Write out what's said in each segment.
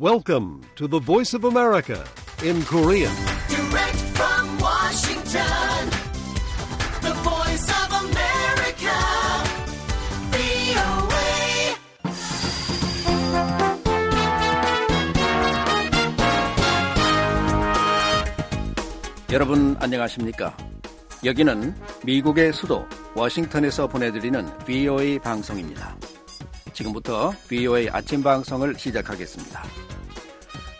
Welcome to the Voice of America in Korean. Direct from Washington, the voice of America, VOA. 여러분 안녕하십니까? 여기는 미국의 수도 워싱턴에서 보내드리는 VOA 방송입니다. 지금부터 VOA 아침 방송을 시작하겠습니다.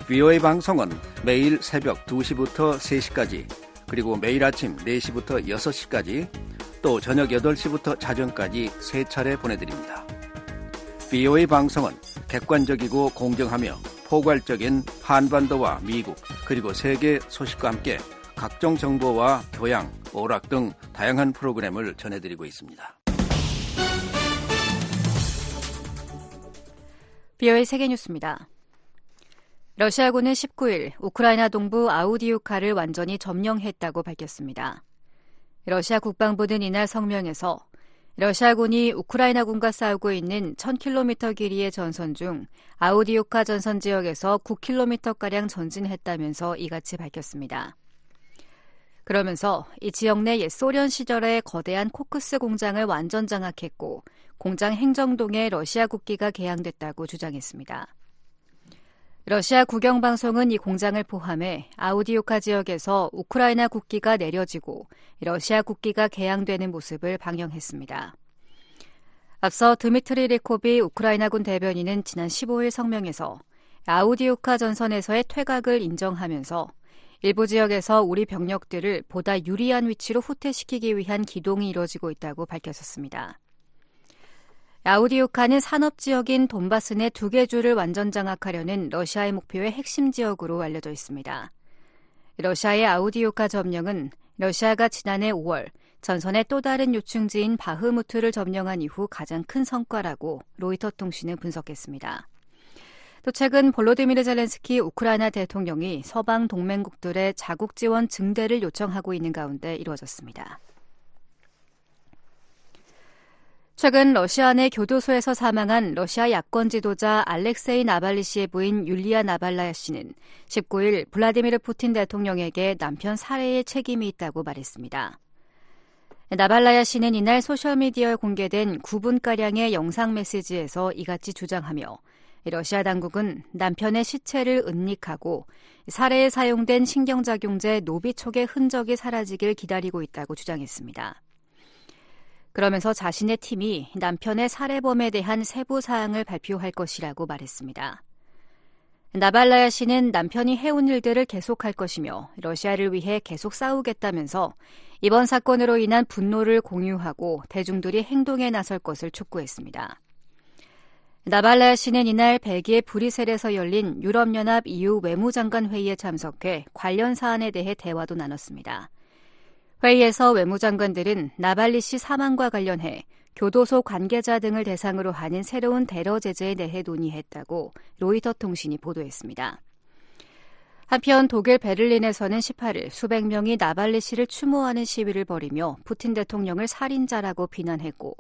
VOA 방송은 매일 새벽 2시부터 3시까지 그리고 매일 아침 4시부터 6시까지 또 저녁 8시부터 자정까지 세 차례 보내드립니다. VOA 방송은 객관적이고 공정하며 포괄적인 한반도와 미국 그리고 세계 소식과 함께 각종 정보와 교양, 오락 등 다양한 프로그램을 전해드리고 있습니다. 비오의 세계 뉴스입니다. 러시아군은 19일 우크라이나 동부 아우디우카를 완전히 점령했다고 밝혔습니다. 러시아 국방부는 이날 성명에서 러시아군이 우크라이나군과 싸우고 있는 1000km 길이의 전선 중 아우디우카 전선 지역에서 9km가량 전진했다면서 이같이 밝혔습니다. 그러면서 이 지역 내 옛 소련 시절의 거대한 코크스 공장을 완전 장악했고 공장 행정동에 러시아 국기가 개양됐다고 주장했습니다. 러시아 국영방송은 이 공장을 포함해 아우디오카 지역에서 우크라이나 국기가 내려지고 러시아 국기가 개양되는 모습을 방영했습니다. 앞서 드미트리 리코비 우크라이나군 대변인은 지난 15일 성명에서 아우디오카 전선에서의 퇴각을 인정하면서 일부 지역에서 우리 병력들을 보다 유리한 위치로 후퇴시키기 위한 기동이 이뤄지고 있다고 밝혔었습니다. 아우디우카는 산업 지역인 돈바스 내 두 개 주를 완전 장악하려는 러시아의 목표의 핵심 지역으로 알려져 있습니다. 러시아의 아우디우카 점령은 러시아가 지난해 5월 전선의 또 다른 요충지인 바흐무트를 점령한 이후 가장 큰 성과라고 로이터 통신은 분석했습니다. 또 최근 볼로디미르 젤렌스키 우크라이나 대통령이 서방 동맹국들의 자국 지원 증대를 요청하고 있는 가운데 이루어졌습니다. 최근 러시아 내 교도소에서 사망한 러시아 야권 지도자 알렉세이 나발리 씨의 부인 율리아 나발라야 씨는 19일 블라디미르 푸틴 대통령에게 남편 살해의 책임이 있다고 말했습니다. 나발라야 씨는 이날 소셜미디어에 공개된 9분가량의 영상 메시지에서 이같이 주장하며 러시아 당국은 남편의 시체를 은닉하고 살해에 사용된 신경작용제 노비촉의 흔적이 사라지길 기다리고 있다고 주장했습니다. 그러면서 자신의 팀이 남편의 살해범에 대한 세부 사항을 발표할 것이라고 말했습니다. 나발라야 씨는 남편이 해온 일들을 계속할 것이며 러시아를 위해 계속 싸우겠다면서 이번 사건으로 인한 분노를 공유하고 대중들이 행동에 나설 것을 촉구했습니다. 나발라야 씨는 이날 벨기에 브리셀에서 열린 유럽연합 EU 외무장관 회의에 참석해 관련 사안에 대해 대화도 나눴습니다. 회의에서 외무장관들은 나발리 씨 사망과 관련해 교도소 관계자 등을 대상으로 하는 새로운 테러 제재에 대해 논의했다고 로이터 통신이 보도했습니다. 한편 독일 베를린에서는 18일 수백 명이 나발리 씨를 추모하는 시위를 벌이며 푸틴 대통령을 살인자라고 비난했고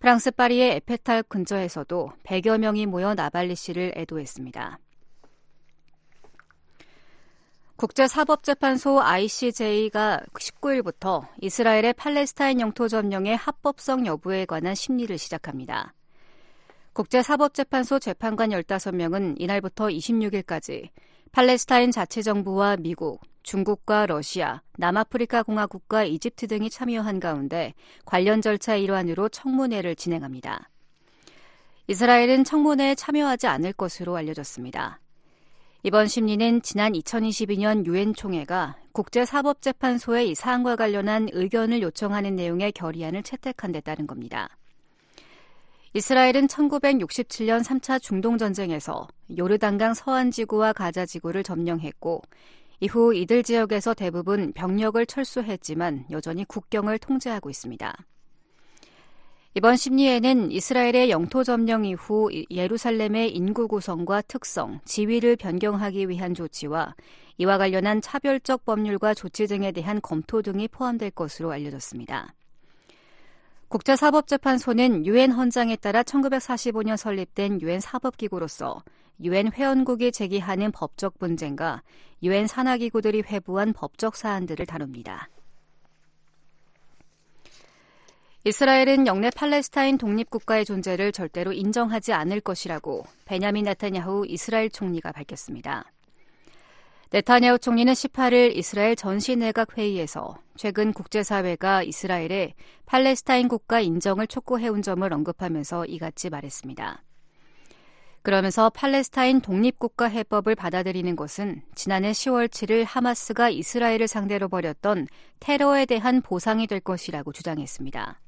프랑스 파리의 에페탈 근처에서도 100여 명이 모여 나발리 씨를 애도했습니다. 국제사법재판소 ICJ가 19일부터 이스라엘의 팔레스타인 영토 점령의 합법성 여부에 관한 심리를 시작합니다. 국제사법재판소 재판관 15명은 이날부터 26일까지 팔레스타인 자치정부와 미국, 중국과 러시아, 남아프리카 공화국과 이집트 등이 참여한 가운데 관련 절차의 일환으로 청문회를 진행합니다. 이스라엘은 청문회에 참여하지 않을 것으로 알려졌습니다. 이번 심리는 지난 2022년 유엔 총회가 국제사법재판소에 이 사안과 관련한 의견을 요청하는 내용의 결의안을 채택한 데 따른 겁니다. 이스라엘은 1967년 3차 중동전쟁에서 요르단강 서안지구와 가자지구를 점령했고 이후 이들 지역에서 대부분 병력을 철수했지만 여전히 국경을 통제하고 있습니다. 이번 심리에는 이스라엘의 영토 점령 이후 예루살렘의 인구 구성과 특성, 지위를 변경하기 위한 조치와 이와 관련한 차별적 법률과 조치 등에 대한 검토 등이 포함될 것으로 알려졌습니다. 국제사법재판소는 유엔 헌장에 따라 1945년 설립된 유엔 사법기구로서 유엔 회원국이 제기하는 법적 분쟁과 유엔 산하기구들이 회부한 법적 사안들을 다룹니다. 이스라엘은 영내 팔레스타인 독립국가의 존재를 절대로 인정하지 않을 것이라고 베냐민 네타냐후 이스라엘 총리가 밝혔습니다. 네타냐후 총리는 18일 이스라엘 전시내각 회의에서 최근 국제사회가 이스라엘의 팔레스타인 국가 인정을 촉구해온 점을 언급하면서 이같이 말했습니다. 그러면서 팔레스타인 독립국가 해법을 받아들이는 것은 지난해 10월 7일 하마스가 이스라엘을 상대로 벌였던 테러에 대한 보상이 될 것이라고 주장했습니다.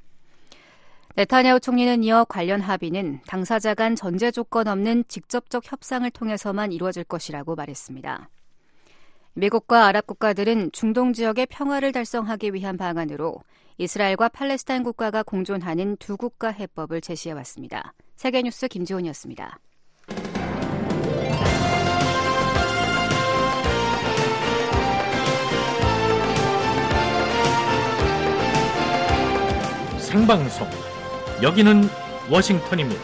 네타냐후 총리는 이어 관련 합의는 당사자 간 전제 조건 없는 직접적 협상을 통해서만 이루어질 것이라고 말했습니다. 미국과 아랍 국가들은 중동 지역의 평화를 달성하기 위한 방안으로 이스라엘과 팔레스타인 국가가 공존하는 두 국가 해법을 제시해 왔습니다. 세계뉴스 김지훈이었습니다. 생방송 여기는 워싱턴입니다.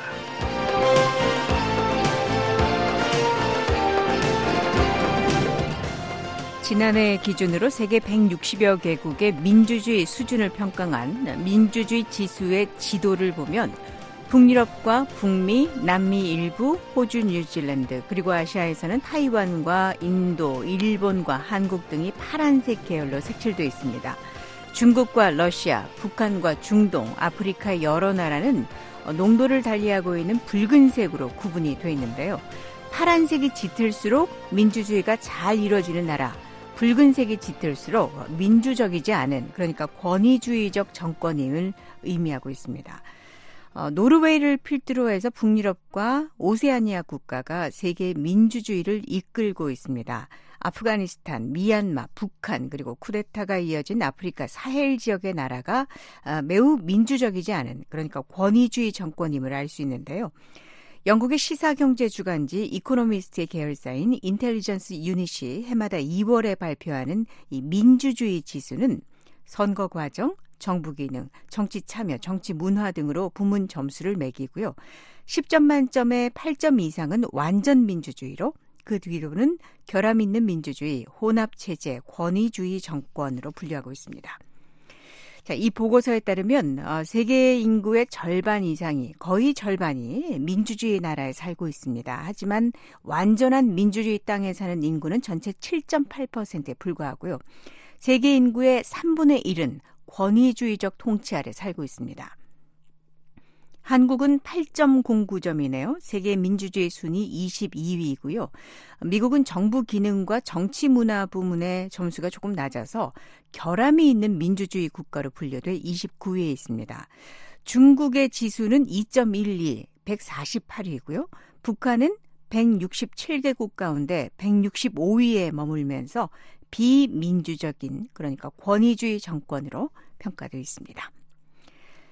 지난해 기준으로 세계 160여 개국의 민주주의 수준을 평가한 민주주의 지수의 지도를 보면 북유럽과 북미, 남미 일부, 호주, 뉴질랜드, 그리고 아시아에서는 타이완과 인도, 일본과 한국 등이 파란색 계열로 색칠되어 있습니다. 중국과 러시아, 북한과 중동, 아프리카의 여러 나라는 농도를 달리하고 있는 붉은색으로 구분이 되어 있는데요. 파란색이 짙을수록 민주주의가 잘 이루어지는 나라, 붉은색이 짙을수록 민주적이지 않은 그러니까 권위주의적 정권임을 의미하고 있습니다. 어, 노르웨이를 필두로 해서 북유럽과 오세아니아 국가가 세계 민주주의를 이끌고 있습니다. 아프가니스탄, 미얀마, 북한 그리고 쿠데타가 이어진 아프리카 사헬 지역의 나라가 아, 매우 민주적이지 않은 그러니까 권위주의 정권임을 알 수 있는데요. 영국의 시사경제 주간지 이코노미스트의 계열사인 인텔리전스 유닛이 해마다 2월에 발표하는 이 민주주의 지수는 선거 과정, 정부 기능, 정치 참여, 정치 문화 등으로 부문 점수를 매기고요. 10점 만점에 8점 이상은 완전 민주주의로 그 뒤로는 결함 있는 민주주의, 혼합 체제, 권위주의 정권으로 분류하고 있습니다. 자, 이 보고서에 따르면 어, 세계 인구의 절반 이상이 거의 절반이 민주주의 나라에 살고 있습니다. 하지만 완전한 민주주의 땅에 사는 인구는 전체 7.8%에 불과하고요. 세계 인구의 3분의 1은 권위주의적 통치 아래 살고 있습니다. 한국은 8.09점이네요. 세계 민주주의 순위 22위이고요. 미국은 정부 기능과 정치 문화 부문의 점수가 조금 낮아서 결함이 있는 민주주의 국가로 분류돼 29위에 있습니다. 중국의 지수는 2.12, 148위고요. 북한은 167개국 가운데 165위에 머물면서 비민주적인 그러니까 권위주의 정권으로 평가되어 있습니다.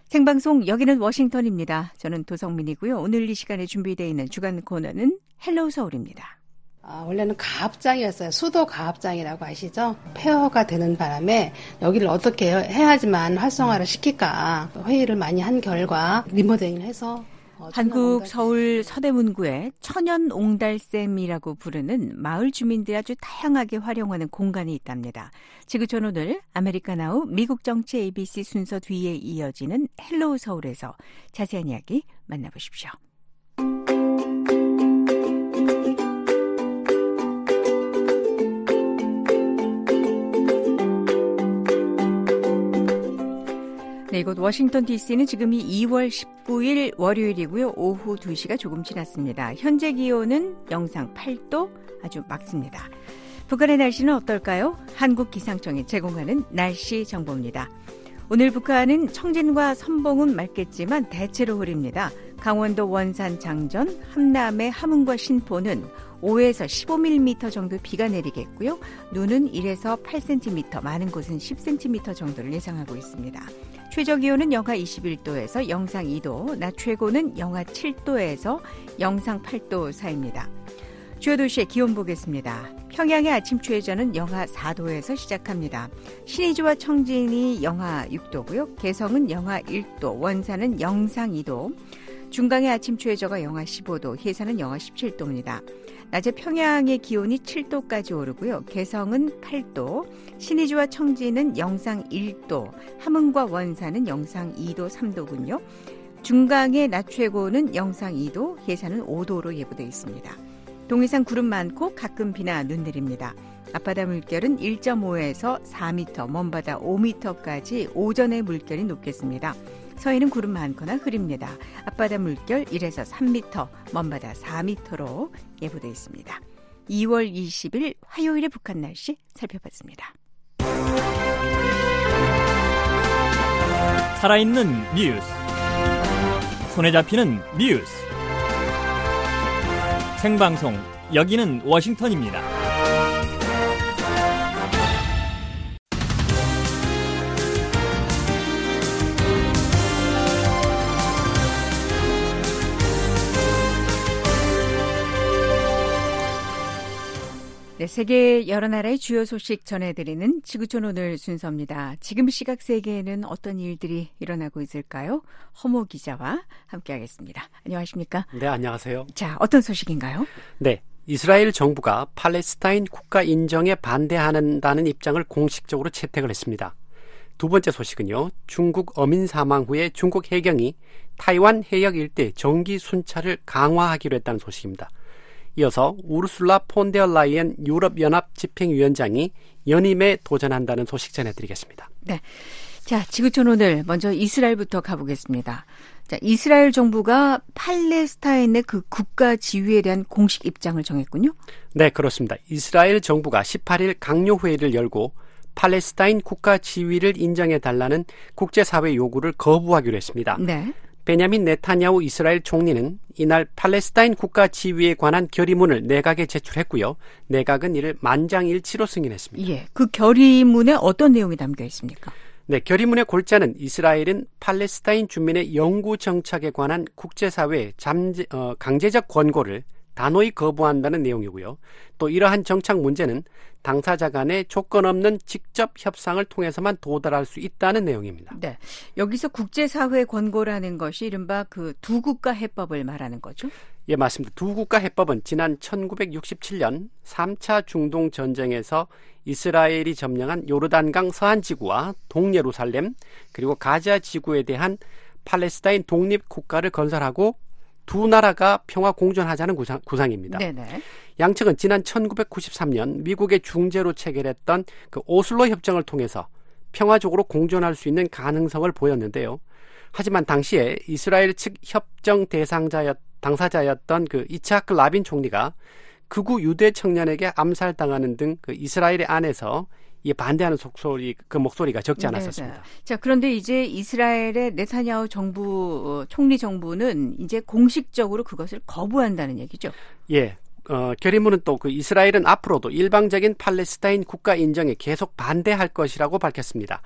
생방송 여기는 워싱턴입니다. 저는 도성민이고요. 오늘 이 시간에 준비되어 있는 주간 코너는 Hello 서울입니다. 아, 원래는 가압장이었어요. 수도 가압장이라고 아시죠? 폐허가 되는 바람에 여기를 어떻게 해야지만 활성화를 시킬까 회의를 많이 한 결과 리모델링을 해서 어, 한국 서울 서대문구에 천연 옹달샘이라고 부르는 마을 주민들이 아주 다양하게 활용하는 공간이 있답니다. 지구촌 오늘 아메리카나우 미국 정치 ABC 순서 뒤에 이어지는 헬로우 서울에서 자세한 이야기 만나보십시오. 네, 이곳 워싱턴 DC는 지금이 2월 19일 월요일이고요. 오후 2시가 조금 지났습니다. 현재 기온은 영상 8도 아주 맑습니다. 북한의 날씨는 어떨까요? 한국 기상청이 제공하는 날씨 정보입니다. 오늘 북한은 청진과 선봉은 맑겠지만 대체로 흐립니다. 강원도 원산 장전, 함남의 함흥과 신포는 5에서 15mm 정도 비가 내리겠고요. 눈은 1에서 8cm, 많은 곳은 10cm 정도를 예상하고 있습니다. 최저 기온은 영하 21도에서 영상 2도, 낮 최고는 영하 7도에서 영상 8도 사이입니다. 주요 도시의 기온 보겠습니다. 평양의 아침 최저는 영하 4도에서 시작합니다. 신의주와 청진이 영하 6도고요. 개성은 영하 1도, 원산은 영상 2도, 중강의 아침 최저가 영하 15도, 해산은 영하 17도입니다. 낮에 평양의 기온이 7도까지 오르고요. 개성은 8도, 신의주와 청진은 영상 1도, 함흥과 원산은 영상 2도, 3도군요. 중강의 낮 최고는 영상 2도, 해산은 5도로 예보되어 있습니다. 동해상 구름 많고 가끔 비나 눈 내립니다. 앞바다 물결은 1.5에서 4m, 먼바다 5m까지 오전에 물결이 높겠습니다. 서해는 구름 많거나 흐립니다. 앞바다 물결 1에서 3m, 먼바다 4m로 예보되어 있습니다. 2월 20일 화요일의 북한 날씨 살펴봤습니다. 살아있는 뉴스. 손에 잡히는 뉴스. 생방송 여기는 워싱턴입니다. 네, 세계 여러 나라의 주요 소식 전해드리는 지구촌 오늘 순서입니다. 지금 시각 세계에는 어떤 일들이 일어나고 있을까요? 허모 기자와 함께하겠습니다. 안녕하십니까? 네, 안녕하세요. 자, 어떤 소식인가요? 네. 이스라엘 정부가 팔레스타인 국가 인정에 반대한다는 입장을 공식적으로 채택을 했습니다. 두 번째 소식은요. 중국 어민 사망 후에 중국 해경이 타이완 해역 일대 정기 순찰을 강화하기로 했다는 소식입니다. 이어서 우르술라 폰데어 라이엔 유럽연합 집행위원장이 연임에 도전한다는 소식 전해드리겠습니다. 네. 자, 지구촌 오늘 먼저 이스라엘부터 가보겠습니다. 자, 이스라엘 정부가 팔레스타인의 그 국가 지위에 대한 공식 입장을 정했군요. 네, 그렇습니다. 이스라엘 정부가 18일 강요 회의를 열고 팔레스타인 국가 지위를 인정해 달라는 국제사회 요구를 거부하기로 했습니다. 네. 베냐민 네타냐후 이스라엘 총리는 이날 팔레스타인 국가 지위에 관한 결의문을 내각에 제출했고요. 내각은 이를 만장일치로 승인했습니다. 예. 그 결의문에 어떤 내용이 담겨 있습니까? 네, 결의문의 골자는 이스라엘은 팔레스타인 주민의 영구 정착에 관한 국제사회 잠재, 어, 강제적 권고를 단호히 거부한다는 내용이고요. 또 이러한 정착 문제는 당사자 간의 조건 없는 직접 협상을 통해서만 도달할 수 있다는 내용입니다. 네. 여기서 국제사회 권고라는 것이 이른바 그 두 국가 해법을 말하는 거죠? 예, 맞습니다. 두 국가 해법은 지난 1967년 3차 중동 전쟁에서 이스라엘이 점령한 요르단강 서한 지구와 동예루살렘 그리고 가자 지구에 대한 팔레스타인 독립 국가를 건설하고 두 나라가 평화 공존하자는 구상, 구상입니다. 네네. 양측은 지난 1993년 미국의 중재로 체결했던 그 오슬로 협정을 통해서 평화적으로 공존할 수 있는 가능성을 보였는데요. 하지만 당시에 이스라엘 측 협정 대상자였 당사자였던 그 이차크 라빈 총리가 극우 유대 청년에게 암살당하는 등 그 이스라엘의 안에서 이 반대하는 속소리 그 목소리가 적지 않았었습니다. 네 네. 자, 그런데 이제 이스라엘의 네타냐후 정부 어, 총리 정부는 이제 공식적으로 그것을 거부한다는 얘기죠. 예. 어, 결의문은 또 그 이스라엘은 앞으로도 일방적인 팔레스타인 국가 인정에 계속 반대할 것이라고 밝혔습니다.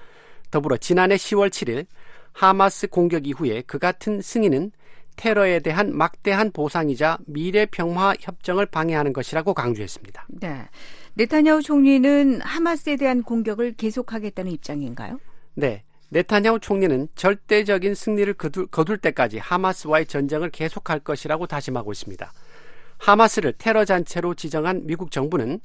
더불어 지난해 10월 7일 하마스 공격 이후에 그 같은 승인은 테러에 대한 막대한 보상이자 미래 평화 협정을 방해하는 것이라고 강조했습니다. 네. 네타냐후 총리는 하마스에 대한 공격을 계속하겠다는 입장인가요? 네. 네타냐후 총리는 절대적인 승리를 거둘, 거둘 때까지 하마스와의 전쟁을 계속할 것이라고 다짐하고 있습니다. 하마스를 테러 단체로 지정한 미국 정부는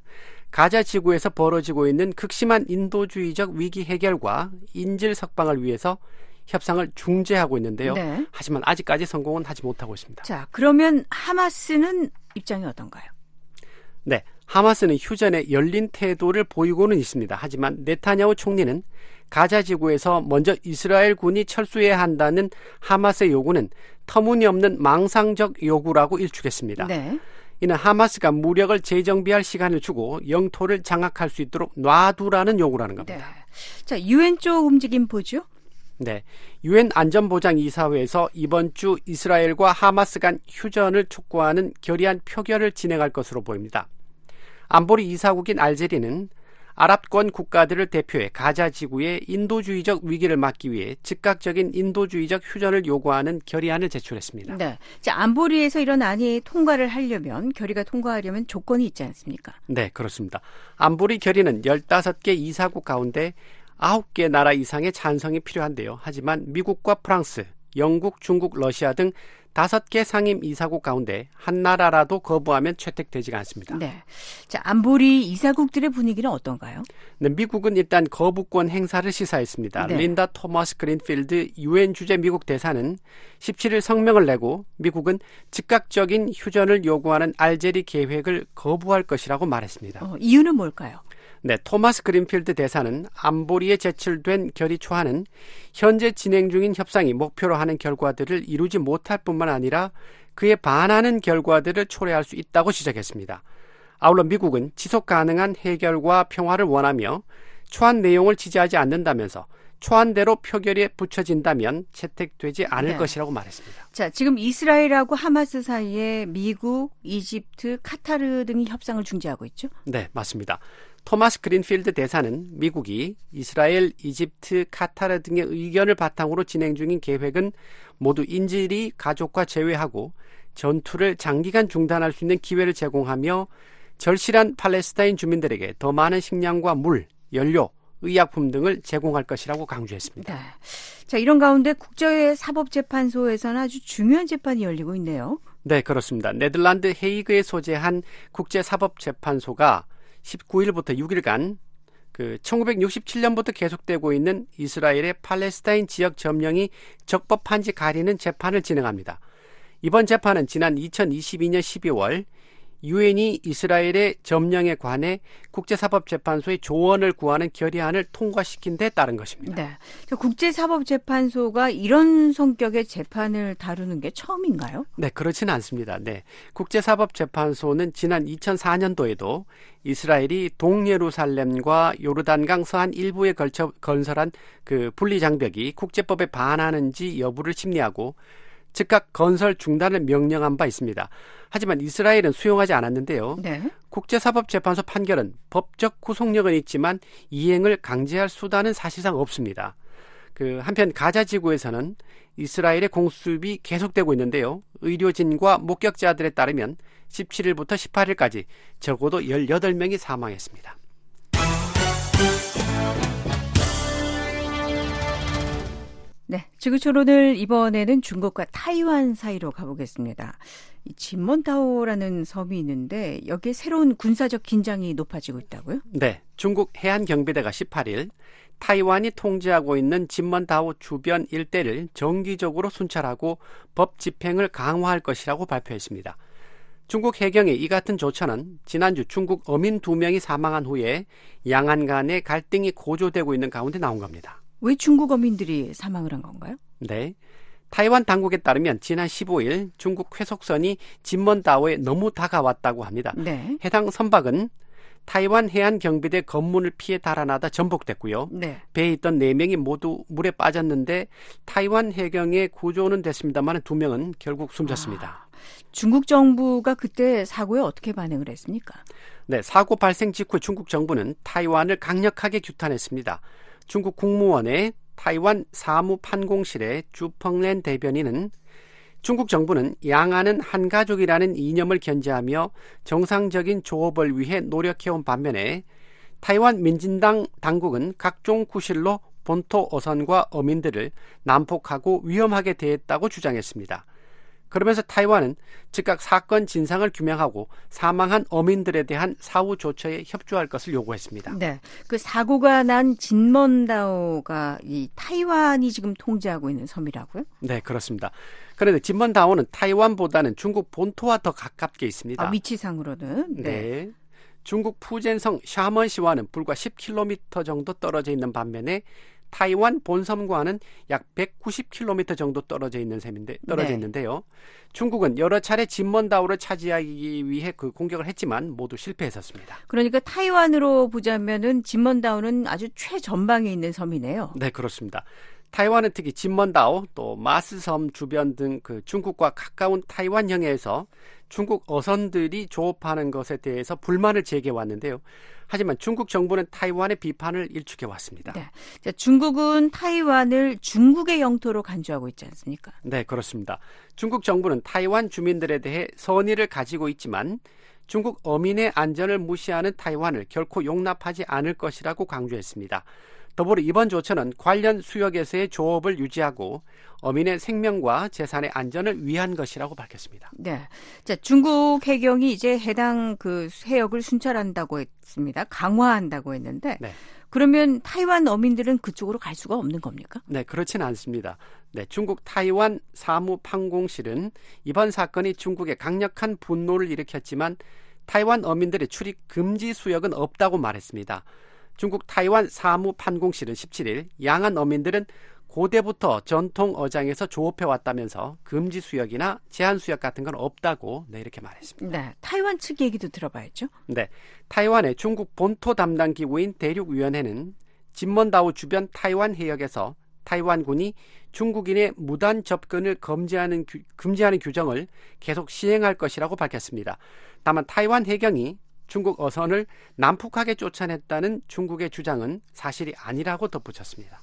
가자 지구에서 벌어지고 있는 극심한 인도주의적 위기 해결과 인질 석방을 위해서 협상을 중재하고 있는데요. 네. 하지만 아직까지 성공은 하지 못하고 있습니다. 자, 그러면 하마스는 입장이 어떤가요? 네. 하마스는 휴전에 열린 태도를 보이고는 있습니다. 하지만 네타냐후 총리는 가자 지구에서 먼저 이스라엘 군이 철수해야 한다는 하마스의 요구는 터무니없는 망상적 요구라고 일축했습니다. 네. 이는 하마스가 무력을 재정비할 시간을 주고 영토를 장악할 수 있도록 놔두라는 요구라는 네. 겁니다. 자, 유엔 쪽 움직임 보죠? 네. 유엔 안전보장 이사회에서 이번 주 이스라엘과 하마스 간 휴전을 촉구하는 결의안 표결을 진행할 것으로 보입니다. 안보리 이사국인 알제리는 아랍권 국가들을 대표해 가자 지구의 인도주의적 위기를 막기 위해 즉각적인 인도주의적 휴전을 요구하는 결의안을 제출했습니다. 네. 자, 안보리에서 이런 안이 통과를 하려면 결의가 통과하려면 조건이 있지 않습니까? 네, 그렇습니다. 안보리 결의는 15개 이사국 가운데 9개 나라 이상의 찬성이 필요한데요. 하지만 미국과 프랑스, 영국, 중국, 러시아 등 다섯 개 상임 이사국 가운데 한 나라라도 거부하면 채택되지가 않습니다. 네. 자, 안보리 이사국들의 분위기는 어떤가요? 네, 미국은 일단 거부권 행사를 시사했습니다. 네. 린다 토머스 그린필드 유엔 주재 미국 대사는 17일 성명을 내고 미국은 즉각적인 휴전을 요구하는 알제리 계획을 거부할 것이라고 말했습니다. 어, 이유는 뭘까요? 네, 토마스 그린필드 대사는 안보리에 제출된 결의 초안은 현재 진행 중인 협상이 목표로 하는 결과들을 이루지 못할 뿐만 아니라 그에 반하는 결과들을 초래할 수 있다고 지적했습니다. 아울러 미국은 지속 가능한 해결과 평화를 원하며 초안 내용을 지지하지 않는다면서 초안대로 표결에 붙여진다면 채택되지 않을 네. 것이라고 말했습니다. 자, 지금 이스라엘하고 하마스 사이에 미국, 이집트, 카타르 등이 협상을 중재하고 있죠? 네, 맞습니다. 토마스 그린필드 대사는 미국이 이스라엘, 이집트, 카타르 등의 의견을 바탕으로 진행 중인 계획은 모두 인질이 가족과 제외하고 전투를 장기간 중단할 수 있는 기회를 제공하며 절실한 팔레스타인 주민들에게 더 많은 식량과 물, 연료, 의약품 등을 제공할 것이라고 강조했습니다. 네. 자, 이런 가운데 국제사법재판소에서는 아주 중요한 재판이 열리고 있네요. 네, 그렇습니다. 네덜란드 헤이그에 소재한 국제사법재판소가 19일부터 6일간 그 1967년부터 계속되고 있는 이스라엘의 팔레스타인 지역 점령이 적법한지 가리는 재판을 진행합니다. 이번 재판은 지난 2022년 12월 유엔이 이스라엘의 점령에 관해 국제사법재판소의 조언을 구하는 결의안을 통과시킨 데 따른 것입니다. 네. 자, 국제사법재판소가 이런 성격의 재판을 다루는 게 처음인가요? 네, 그렇지는 않습니다. 네. 국제사법재판소는 지난 2004년도에도 이스라엘이 동예루살렘과 요르단강 서한 일부에 걸쳐 건설한 그 분리장벽이 국제법에 반하는지 여부를 심리하고 즉각 건설 중단을 명령한 바 있습니다. 하지만 이스라엘은 수용하지 않았는데요. 네. 국제사법재판소 판결은 법적 구속력은 있지만 이행을 강제할 수단은 사실상 없습니다. 그 한편 가자 지구에서는 이스라엘의 공습이 계속되고 있는데요. 의료진과 목격자들에 따르면 17일부터 18일까지 적어도 18명이 사망했습니다. 네. 지구촌론을 이번에는 중국과 타이완 사이로 가보겠습니다. 이 진먼타오라는 섬이 있는데 여기에 새로운 군사적 긴장이 높아지고 있다고요? 네, 중국 해안 경비대가 18일 타이완이 통제하고 있는 진먼다오 주변 일대를 정기적으로 순찰하고 법 집행을 강화할 것이라고 발표했습니다. 중국 해경의 이 같은 조처는 지난주 중국 어민 두 명이 사망한 후에 양안 간의 갈등이 고조되고 있는 가운데 나온 겁니다. 왜 중국 어민들이 사망을 한 건가요? 네. 타이완 당국에 따르면 지난 15일 중국 회속선이 진먼다오에 너무 다가왔다고 합니다. 네. 해당 선박은 타이완 해안 경비대 검문을 피해 달아나다 전복됐고요. 네. 배에 있던 4명이 모두 물에 빠졌는데 타이완 해경에 구조는 됐습니다만 2명은 결국 숨졌습니다. 중국 정부가 그때 사고에 어떻게 반응을 했습니까? 네, 사고 발생 직후 중국 정부는 타이완을 강력하게 규탄했습니다. 중국 국무원의 타이완 사무 판공실의 주펑렌 대변인은 중국 정부는 양안은 한 가족이라는 이념을 견제하며 정상적인 조업을 위해 노력해온 반면에 타이완 민진당 당국은 각종 구실로 본토 어선과 어민들을 난폭하고 위험하게 대했다고 주장했습니다. 그러면서 타이완은 즉각 사건 진상을 규명하고 사망한 어민들에 대한 사후 조처에 협조할 것을 요구했습니다. 네. 그 사고가 난 진먼다오가 이 타이완이 지금 통제하고 있는 섬이라고요? 네, 그렇습니다. 그런데 진먼다오는 타이완보다는 중국 본토와 더 가깝게 있습니다. 아, 위치상으로는. 네. 중국 푸젠성 샤먼시와는 불과 10km 정도 떨어져 있는 반면에 타이완 본섬과는 약 190km 정도 떨어져 있는 셈인데 떨어져 네. 있는데요. 중국은 여러 차례 진먼다오를 차지하기 위해 그 공격을 했지만 모두 실패했었습니다. 그러니까 타이완으로 보자면은 진먼다오는 아주 최전방에 있는 섬이네요. 네, 그렇습니다. 타이완은 특히 진먼다오 또 마스섬 주변 등 그 중국과 가까운 타이완 영해에서 중국 어선들이 조업하는 것에 대해서 불만을 제기해 왔는데요. 하지만 중국 정부는 타이완의 비판을 일축해 왔습니다. 네. 자, 중국은 타이완을 중국의 영토로 간주하고 있지 않습니까? 네, 그렇습니다. 중국 정부는 타이완 주민들에 대해 선의를 가지고 있지만 중국 어민의 안전을 무시하는 타이완을 결코 용납하지 않을 것이라고 강조했습니다. 더불어 이번 조처는 관련 수역에서의 조업을 유지하고 어민의 생명과 재산의 안전을 위한 것이라고 밝혔습니다. 네. 자, 중국 해경이 이제 해당 그 해역을 순찰한다고 했습니다. 강화한다고 했는데 네. 그러면 타이완 어민들은 그쪽으로 갈 수가 없는 겁니까? 네, 그렇지는 않습니다. 네, 중국 타이완 사무판공실은 이번 사건이 중국에 강력한 분노를 일으켰지만 타이완 어민들의 출입 금지 수역은 없다고 말했습니다. 중국 타이완 사무판공실은 17일 양안 어민들은 고대부터 전통 어장에서 조업해 왔다면서 금지 수역이나 제한 수역 같은 건 없다고 네, 이렇게 말했습니다. 네. 타이완 측 얘기도 들어봐야죠. 네, 타이완의 중국 본토 담당 기구인 대륙위원회는 진먼다오 주변 타이완 해역에서 타이완군이 중국인의 무단 접근을 금지하는, 규, 금지하는 규정을 계속 시행할 것이라고 밝혔습니다. 다만 타이완 해경이 중국 어선을 난폭하게 쫓아냈다는 중국의 주장은 사실이 아니라고 덧붙였습니다.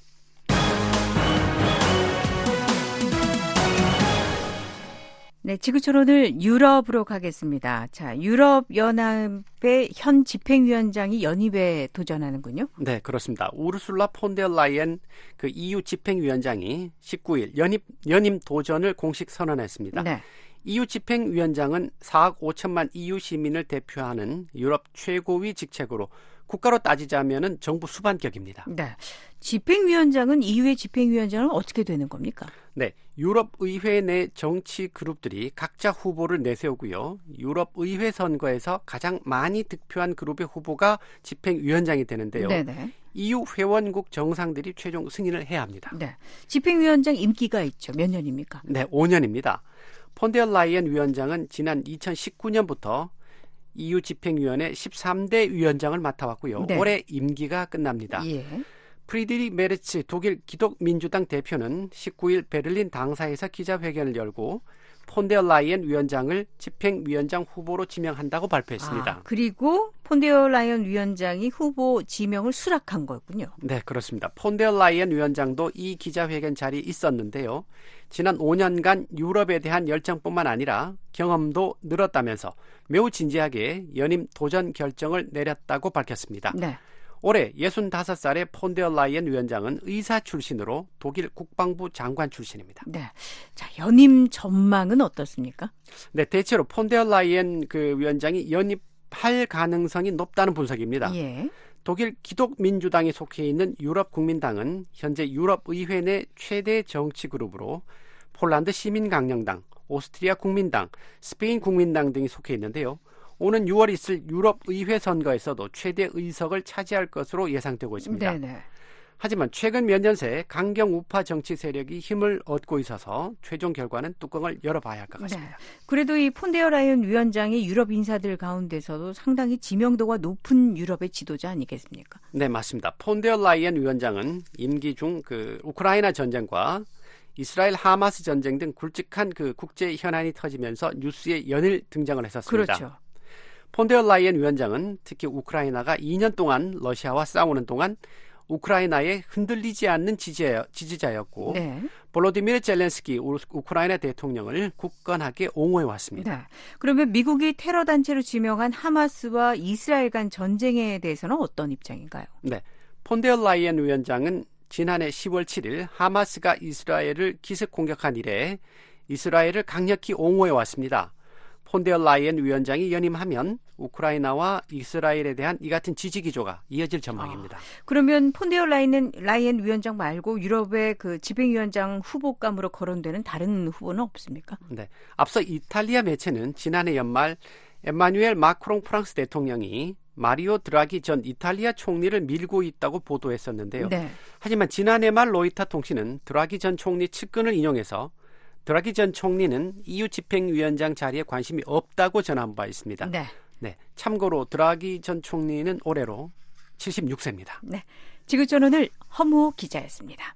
네, 지구촌 오늘 유럽으로 가겠습니다. 자, 유럽 연합의 현 집행위원장이 연입에 도전하는군요. 네, 그렇습니다. 우르술라 폰데라이엔 그 EU 집행위원장이 19일 연입 연임 도전을 공식 선언했습니다. 네. EU 집행위원장은 4억 5천만 EU 시민을 대표하는 유럽 최고위 직책으로 국가로 따지자면은 정부 수반격입니다. 네. 집행위원장은 EU의 집행위원장은 어떻게 되는 겁니까? 네, 유럽 의회 내 정치 그룹들이 각자 후보를 내세우고요. 유럽 의회 선거에서 가장 많이 득표한 그룹의 후보가 집행위원장이 되는데요. 네네. EU 회원국 정상들이 최종 승인을 해야 합니다. 네. 집행위원장 임기가 있죠. 몇 년입니까? 네, 5년입니다. 폰데어 라이엔 위원장은 지난 2019년부터 EU 집행위원회 13대 위원장을 맡아왔고요. 네. 올해 임기가 끝납니다. 예. 프리드리히 메르츠 독일 기독민주당 대표는 19일 베를린 당사에서 기자회견을 열고 폰데어 라이엔 위원장을 집행위원장 후보로 지명한다고 발표했습니다. 아, 그리고 폰데어 라이언 위원장이 후보 지명을 수락한 거군요. 네, 그렇습니다. 폰데어 라이엔 위원장도 이 기자회견 자리에 있었는데요. 지난 5년간 유럽에 대한 열정뿐만 아니라 경험도 늘었다면서 매우 진지하게 연임 도전 결정을 내렸다고 밝혔습니다. 네. 올해 65살의 폰데어 라이엔 위원장은 의사 출신으로 독일 국방부 장관 출신입니다. 네. 자, 연임 전망은 어떻습니까? 네, 대체로 폰데어 라이엔 그 위원장이 연임할 가능성이 높다는 분석입니다. 예. 독일 기독민주당이 속해 있는 유럽국민당은 현재 유럽의회 내 최대 정치 그룹으로 폴란드 시민강령당, 오스트리아 국민당, 스페인 국민당 등이 속해 있는데요. 오는 6월 있을 유럽의회 선거에서도 최대 의석을 차지할 것으로 예상되고 있습니다. 네네. 하지만 최근 몇 년 새 강경 우파 정치 세력이 힘을 얻고 있어서 최종 결과는 뚜껑을 열어봐야 할 것 같습니다. 그래도 이 폰데어 라이언 위원장이 유럽 인사들 가운데서도 상당히 지명도가 높은 유럽의 지도자 아니겠습니까? 네, 맞습니다. 폰데어 라이엔 위원장은 임기 중 그 우크라이나 전쟁과 이스라엘 하마스 전쟁 등 굵직한 그 국제 현안이 터지면서 뉴스에 연일 등장을 했었습니다. 그렇죠. 폰데어 라이엔 위원장은 특히 우크라이나가 2년 동안 러시아와 싸우는 동안 우크라이나에 흔들리지 않는 지지자, 지지자였고 네. 볼로디미르 젤렌스키 우- 우크라이나 대통령을 굳건하게 옹호해 왔습니다. 네. 그러면 미국이 테러 단체로 지명한 하마스와 이스라엘 간 전쟁에 대해서는 어떤 입장인가요? 네. 폰데어 라이엔 위원장은 지난해 10월 7일 하마스가 이스라엘을 기습 공격한 이래 이스라엘을 강력히 옹호해 왔습니다. 폰데어 라이엔 위원장이 연임하면 우크라이나와 이스라엘에 대한 이 같은 지지 기조가 이어질 전망입니다. 그러면 폰데어 라이엔, 라이엔 위원장 말고 유럽의 그 집행위원장 후보감으로 거론되는 다른 후보는 없습니까? 네. 앞서 이탈리아 매체는 지난해 연말 에마뉴엘 마크롱 프랑스 대통령이 마리오 드라기 전 이탈리아 총리를 밀고 있다고 보도했었는데요. 네. 하지만 지난해 말 로이타 통신은 드라기 전 총리 측근을 인용해서 드라기 전 총리는 EU 집행위원장 자리에 관심이 없다고 전한 바 있습니다. 네. 네. 참고로 드라기 전 총리는 올해로 76세입니다. 네. 지구촌 오늘 허무 기자였습니다.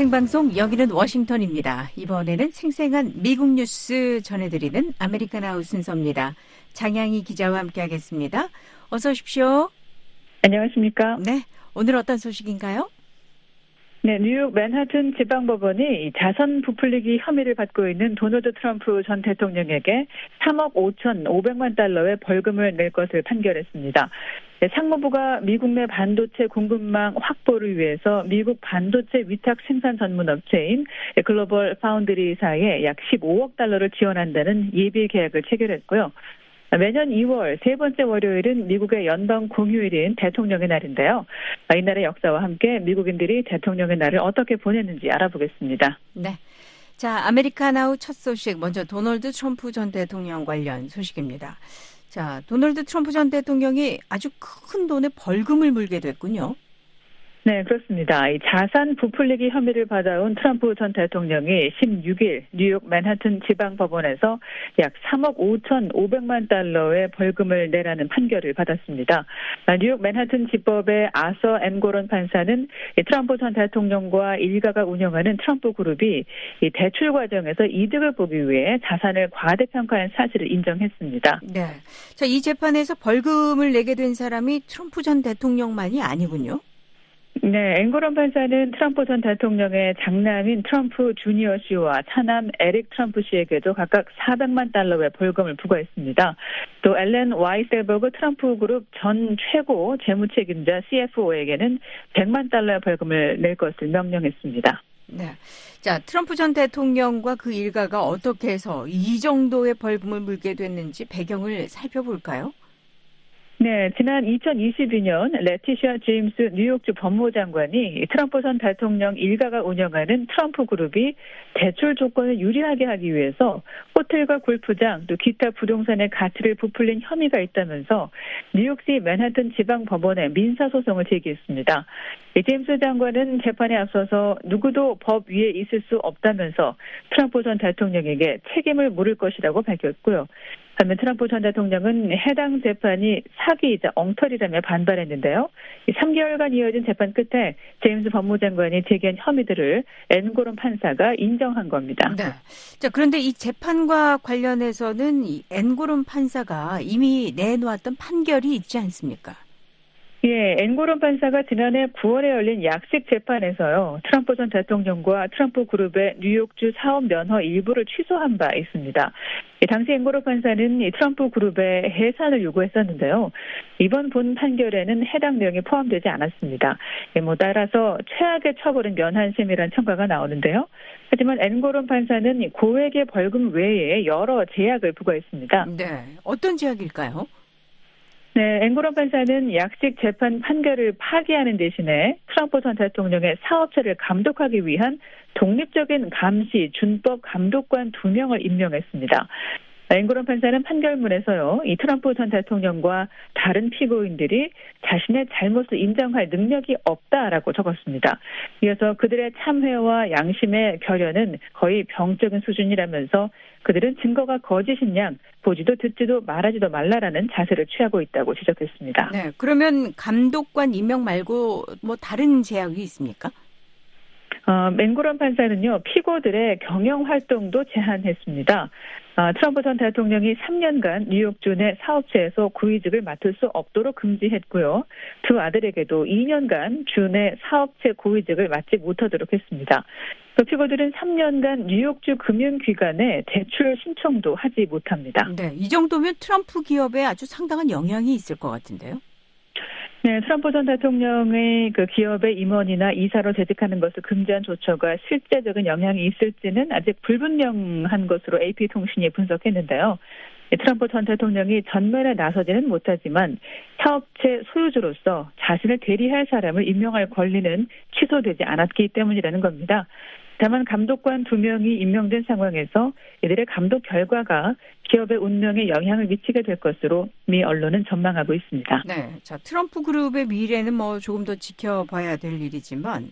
생방송 여기는 워싱턴입니다. 이번에는 생생한 미국 뉴스 전해드리는 아메리카나우 순서입니다. 장양희 기자와 함께하겠습니다. 어서 오십시오. 안녕하십니까? 네, 오늘 어떤 소식인가요? 네, 뉴욕 맨하튼 지방법원이 자산 부풀리기 혐의를 받고 있는 도널드 트럼프 전 대통령에게 3억 5천 5백만 달러의 벌금을 낼 것을 판결했습니다. 네, 상무부가 미국 내 반도체 공급망 확보를 위해서 미국 반도체 위탁 생산 전문 업체인 글로벌 파운드리사에 약 15억 달러를 지원한다는 예비 계약을 체결했고요. 매년 2월 세 번째 월요일은 미국의 연방 공휴일인 대통령의 날인데요. 이날의 역사와 함께 미국인들이 대통령의 날을 어떻게 보냈는지 알아보겠습니다. 네. 자, 아메리카나우 첫 소식 먼저 도널드 트럼프 전 대통령 관련 소식입니다. 자, 도널드 트럼프 전 대통령이 아주 큰 돈의 벌금을 물게 됐군요. 네, 그렇습니다. 이 자산 부풀리기 혐의를 받아온 트럼프 전 대통령이 16일 뉴욕 맨하튼 지방 법원에서 약 3억 5천 5백만 달러의 벌금을 내라는 판결을 받았습니다. 뉴욕 맨하튼 지법의 아서 엠고론 판사는 트럼프 전 대통령과 일가가 운영하는 트럼프 그룹이 이 대출 과정에서 이득을 보기 위해 자산을 과대평가한 사실을 인정했습니다. 네. 자, 이 재판에서 벌금을 내게 된 사람이 트럼프 전 대통령만이 아니군요. 네, 앵고런 판사는 트럼프 전 대통령의 장남인 트럼프 주니어 씨와 차남 에릭 트럼프 씨에게도 각각 400만 달러의 벌금을 부과했습니다. 또 엘렌 와이셀버그 트럼프 그룹 전 최고 재무 책임자 CFO에게는 100만 달러의 벌금을 낼 것을 명령했습니다. 네. 자, 트럼프 전 대통령과 그 일가가 어떻게 해서 이 정도의 벌금을 물게 됐는지 배경을 살펴볼까요? 네, 지난 2022년 레티샤 제임스 뉴욕주 법무장관이 트럼프 전 대통령 일가가 운영하는 트럼프 그룹이 대출 조건을 유리하게 하기 위해서 호텔과 골프장 또 기타 부동산의 가치를 부풀린 혐의가 있다면서 뉴욕시 맨하튼 지방 법원에 민사 소송을 제기했습니다. 제임스 장관은 재판에 앞서서 누구도 법 위에 있을 수 없다면서 트럼프 전 대통령에게 책임을 물을 것이라고 밝혔고요. 반면 트럼프 전 대통령은 해당 재판이 사기이자 엉터리라며 반발했는데요. 3개월간 이어진 재판 끝에 제임스 법무장관이 제기한 혐의들을 앤고론 판사가 인정한 겁니다. 네. 자, 그런데 이 재판과 관련해서는 이 앤고론 판사가 이미 내놓았던 판결이 있지 않습니까? 예, 앵고론 판사가 지난해 9월에 열린 약식 재판에서요, 트럼프 전 대통령과 트럼프 그룹의 뉴욕주 사업 면허 일부를 취소한 바 있습니다. 당시 앵고론 판사는 이 트럼프 그룹의 해산을 요구했었는데요. 이번 본 판결에는 해당 내용이 포함되지 않았습니다. 예, 뭐 따라서 최악의 처벌은 면한심이란 청가가 나오는데요. 하지만 앵고론 판사는 고액의 벌금 외에 여러 제약을 부과했습니다. 네. 어떤 제약일까요? 네, 앵고런 판사는 약식 재판 판결을 파기하는 대신에 트럼프 전 대통령의 사업체를 감독하기 위한 독립적인 감시 준법 감독관 두 명을 임명했습니다. 앵고런 판사는 판결문에서요, 이 트럼프 전 대통령과 다른 피고인들이 자신의 잘못을 인정할 능력이 없다라고 적었습니다. 이어서 그들의 참회와 양심의 결연은 거의 병적인 수준이라면서 그들은 증거가 거짓인 양 보지도 듣지도 말하지도 말라라는 자세를 취하고 있다고 지적했습니다. 네, 그러면 감독관 임명 말고 뭐 다른 제약이 있습니까? 어, 맹구런 판사는요, 피고들의 경영 활동도 제한했습니다. 어, 트럼프 전 대통령이 3년간 뉴욕주 내 사업체에서 구의직을 맡을 수 없도록 금지했고요. 두 아들에게도 2년간 주내 사업체 구의직을 맡지 못하도록 했습니다. 그 피고들은 3년간 뉴욕주 금융기관에 대출 신청도 하지 못합니다. 네, 이 정도면 트럼프 기업에 아주 상당한 영향이 있을 것 같은데요. 네, 트럼프 전 대통령의 그 기업의 임원이나 이사로 재직하는 것을 금지한 조처가 실제적인 영향이 있을지는 아직 불분명한 것으로 AP통신이 분석했는데요. 트럼프 전 대통령이 전면에 나서지는 못하지만 사업체 소유주로서 자신을 대리할 사람을 임명할 권리는 취소되지 않았기 때문이라는 겁니다. 다만 감독관 두 명이 임명된 상황에서 이들의 감독 결과가 기업의 운명에 영향을 미치게 될 것으로 미 언론은 전망하고 있습니다. 네. 자, 트럼프 그룹의 미래는 뭐 조금 더 지켜봐야 될 일이지만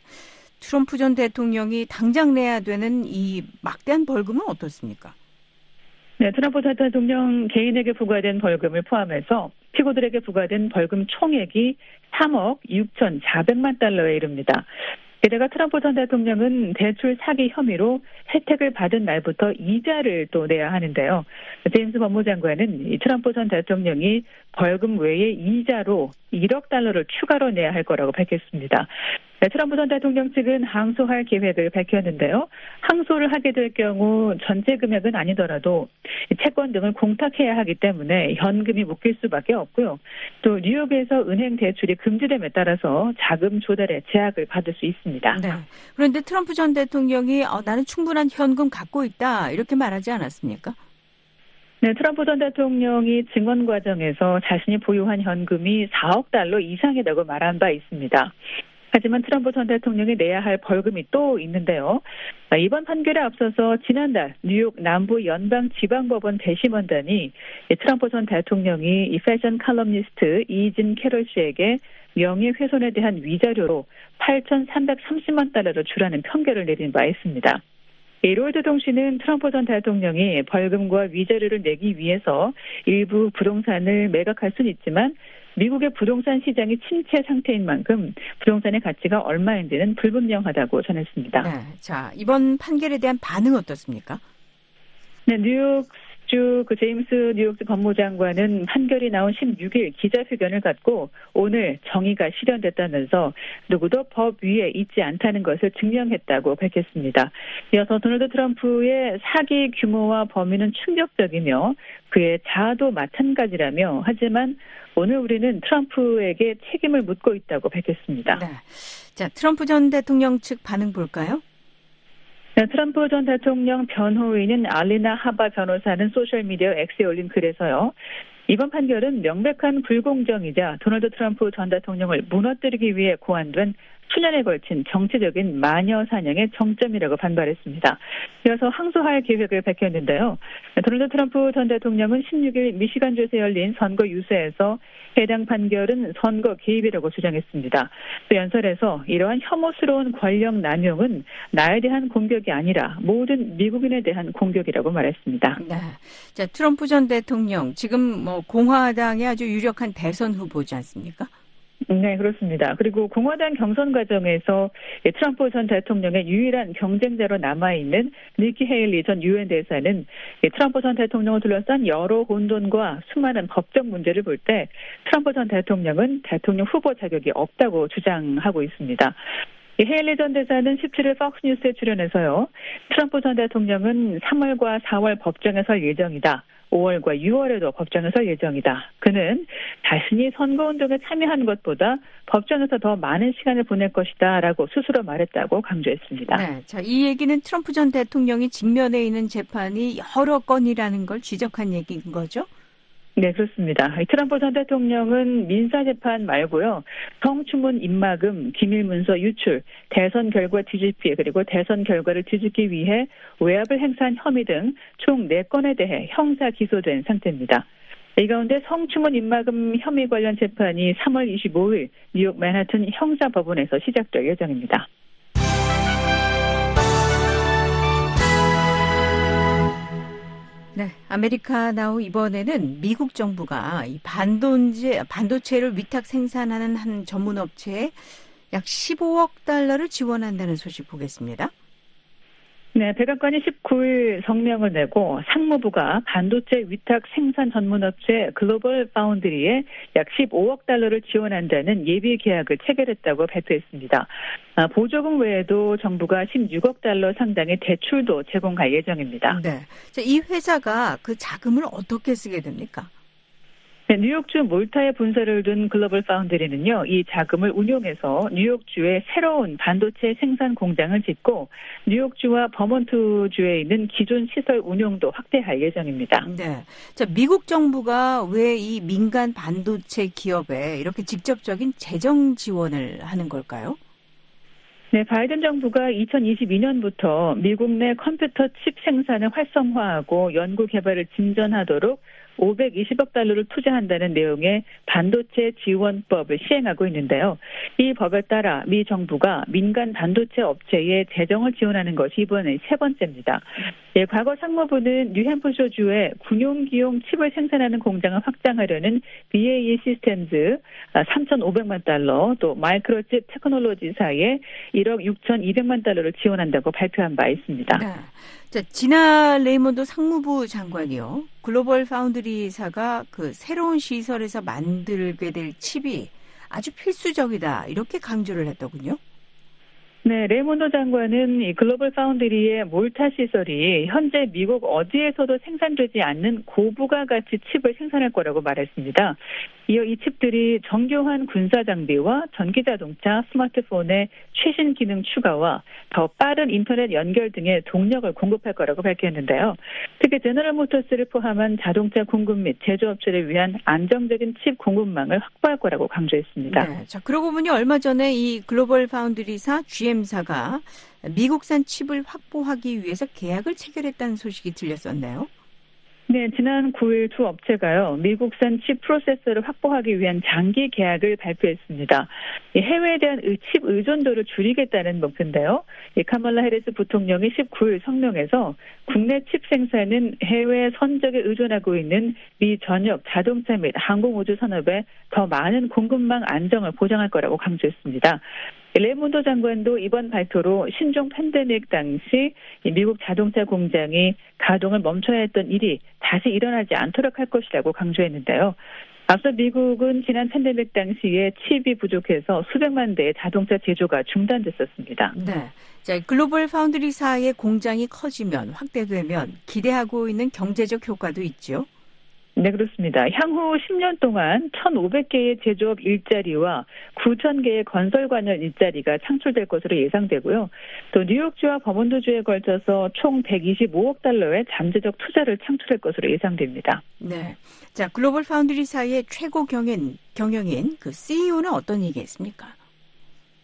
트럼프 전 대통령이 당장 내야 되는 이 막대한 벌금은 어떻습니까? 네, 트럼프 전 대통령 개인에게 부과된 벌금을 포함해서 피고들에게 부과된 벌금 총액이 3억 6천 4백만 달러에 이릅니다. 게다가 트럼프 전 대통령은 대출 사기 혐의로 혜택을 받은 날부터 이자를 또 내야 하는데요. 제임스 법무장관은 이 트럼프 전 대통령이 벌금 외에 이자로 1억 달러를 추가로 내야 할 거라고 밝혔습니다. 네, 트럼프 전 대통령 측은 항소할 계획을 밝혔는데요. 항소를 하게 될 경우 전체 금액은 아니더라도 채권 등을 공탁해야 하기 때문에 현금이 묶일 수밖에 없고요. 또 뉴욕에서 은행 대출이 금지됨에 따라서 자금 조달에 제약을 받을 수 있습니다. 네. 그런데 트럼프 전 대통령이 어, 나는 충분한 현금 갖고 있다 이렇게 말하지 않았습니까? 네, 트럼프 전 대통령이 증언 과정에서 자신이 보유한 현금이 4억 달러 이상이라고 말한 바 있습니다. 하지만 트럼프 전 대통령이 내야 할 벌금이 또 있는데요. 아, 이번 판결에 앞서서 지난달 뉴욕 남부 연방 지방법원 배심원단이 트럼프 전 대통령이 이 패션 칼럼니스트 이진 캐롤 씨에게 명예훼손에 대한 위자료로 8,330만 달러를 주라는 판결을 내린 바 있습니다. 이로드 동시는 트럼프 전 대통령이 벌금과 위자료를 내기 위해서 일부 부동산을 매각할 수는 있지만 미국의 부동산 시장이 침체 상태인 만큼 부동산의 가치가 얼마인지는 불분명하다고 전했습니다. 네. 자, 이번 판결에 대한 반응 어떻습니까? 네, 뉴욕 주 그 제임스 뉴욕주 법무장관은 판결이 나온 16일 기자회견을 갖고 오늘 정의가 실현됐다면서 누구도 법 위에 있지 않다는 것을 증명했다고 밝혔습니다. 이어서 도널드 트럼프의 사기 규모와 범위는 충격적이며 그의 자아도 마찬가지라며 하지만 오늘 우리는 트럼프에게 책임을 묻고 있다고 밝혔습니다. 네. 자, 트럼프 전 대통령 측 반응 볼까요? 네, 트럼프 전 대통령 변호인인 알리나 하바 변호사는 소셜미디어 X에 올린 글에서요. 이번 판결은 명백한 불공정이자 도널드 트럼프 전 대통령을 무너뜨리기 위해 고안된 수년에 걸친 정치적인 마녀 사냥의 정점이라고 반발했습니다. 이어서 항소할 계획을 밝혔는데요. 도널드 트럼프 전 대통령은 16일 미시간주에서 열린 선거 유세에서 해당 판결은 선거 개입이라고 주장했습니다. 또 연설에서 이러한 혐오스러운 권력 남용은 나에 대한 공격이 아니라 모든 미국인에 대한 공격이라고 말했습니다. 네. 자, 트럼프 전 대통령 지금 뭐 공화당의 아주 유력한 대선 후보지 않습니까? 네, 그렇습니다. 그리고 공화당 경선 과정에서 트럼프 전 대통령의 유일한 경쟁자로 남아있는 니키 헤일리 전 유엔 대사는 트럼프 전 대통령을 둘러싼 여러 혼돈과 수많은 법적 문제를 볼 때 트럼프 전 대통령은 대통령 후보 자격이 없다고 주장하고 있습니다. 헤일리 전 대사는 17일 폭스뉴스에 출연해서요. 트럼프 전 대통령은 3월과 4월 법정에 설 예정이다. 5월과 6월에도 법정에 설 예정이다. 그는 자신이 선거운동에 참여한 것보다 법정에서 더 많은 시간을 보낼 것이다. 라고 스스로 말했다고 강조했습니다. 네. 자, 이 얘기는 트럼프 전 대통령이 직면해 있는 재판이 여러 건이라는 걸 지적한 얘기인 거죠? 네, 그렇습니다. 트럼프 전 대통령은 민사재판 말고요. 성추문 입막음, 기밀문서 유출, 대선 결과 뒤집기, 그리고 대선 결과를 뒤집기 위해 외압을 행사한 혐의 등 총 4건에 대해 형사 기소된 상태입니다. 이 가운데 성추문 입막음 혐의 관련 재판이 3월 25일 뉴욕 맨하튼 형사법원에서 시작될 예정입니다. 네, 아메리카 나우 이번에는 미국 정부가 이 반도체 반도체를 위탁 생산하는 한 전문 업체에 약 15억 달러를 지원한다는 소식 보겠습니다. 네, 백악관이 19일 성명을 내고 상무부가 반도체 위탁 생산 전문업체 글로벌 파운드리에 약 15억 달러를 지원한다는 예비 계약을 체결했다고 발표했습니다. 아, 보조금 외에도 정부가 16억 달러 상당의 대출도 제공할 예정입니다. 네. 자, 이 회사가 그 자금을 어떻게 쓰게 됩니까? 네, 뉴욕주 몰타에 분사를 둔 글로벌 파운드리는요, 이 자금을 운용해서 뉴욕주에 새로운 반도체 생산 공장을 짓고 뉴욕주와 버몬트주에 있는 기존 시설 운용도 확대할 예정입니다. 네. 자, 미국 정부가 왜 이 민간 반도체 기업에 이렇게 직접적인 재정 지원을 하는 걸까요? 네, 바이든 정부가 2022년부터 미국 내 컴퓨터 칩 생산을 활성화하고 연구 개발을 진전하도록 520억 달러를 투자한다는 내용의 반도체 지원법을 시행하고 있는데요. 이 법에 따라 미 정부가 민간 반도체 업체에 재정을 지원하는 것이 이번에 세 번째입니다. 예, 과거 상무부는 뉴햄프셔주에 군용기용 칩을 생산하는 공장을 확장하려는 BAE 시스템즈 3,500만 달러, 또 마이크로칩 테크놀로지사에 1억 6,200만 달러를 지원한다고 발표한 바 있습니다. 네. 자, 지나 레이몬드 상무부 장관이요. 글로벌 파운드리사가 그 새로운 시설에서 만들게 될 칩이 아주 필수적이다. 이렇게 강조를 했더군요. 네, 레이몬드 장관은 이 글로벌 파운드리의 몰타 시설이 현재 미국 어디에서도 생산되지 않는 고부가 가치 칩을 생산할 거라고 말했습니다. 이어 이 칩들이 정교한 군사 장비와 전기 자동차, 스마트폰의 최신 기능 추가와 더 빠른 인터넷 연결 등의 동력을 공급할 거라고 밝혔는데요. 특히 제너럴 모터스를 포함한 자동차 공급 및 제조업체를 위한 안정적인 칩 공급망을 확보할 거라고 강조했습니다. 네. 자, 그러고 보니 얼마 전에 이 글로벌 파운드리사 GM 사가 미국산 칩을 확보하기 위해서 계약을 체결했다는 소식이 들렸었네요. 네, 지난 9일 두 업체가요, 미국산 칩 프로세서를 확보하기 위한 장기 계약을 발표했습니다. 해외에 대한 칩 의존도를 줄이겠다는 목표인데요. 카멀라 해리스 부통령이 19일 성명에서 국내 칩 생산은 해외 선적에 의존하고 있는 미 전역 자동차 및 항공우주 산업에 더 많은 공급망 안정을 보장할 거라고 강조했습니다. 레몬도 장관도 이번 발표로 신종 팬데믹 당시 미국 자동차 공장이 가동을 멈춰야 했던 일이 다시 일어나지 않도록 할 것이라고 강조했는데요. 앞서 미국은 지난 팬데믹 당시에 칩이 부족해서 수백만 대의 자동차 제조가 중단됐었습니다. 네. 자, 글로벌 파운드리사의 공장이 커지면 확대되면 기대하고 있는 경제적 효과도 있죠. 네, 그렇습니다. 향후 10년 동안 1,500개의 제조업 일자리와 9,000개의 건설 관련 일자리가 창출될 것으로 예상되고요. 또 뉴욕주와 버몬트주에 걸쳐서 총 125억 달러의 잠재적 투자를 창출할 것으로 예상됩니다. 네. 자, 글로벌 파운드리사의 최고 경영, 경영인 그 CEO는 어떤 얘기했습니까?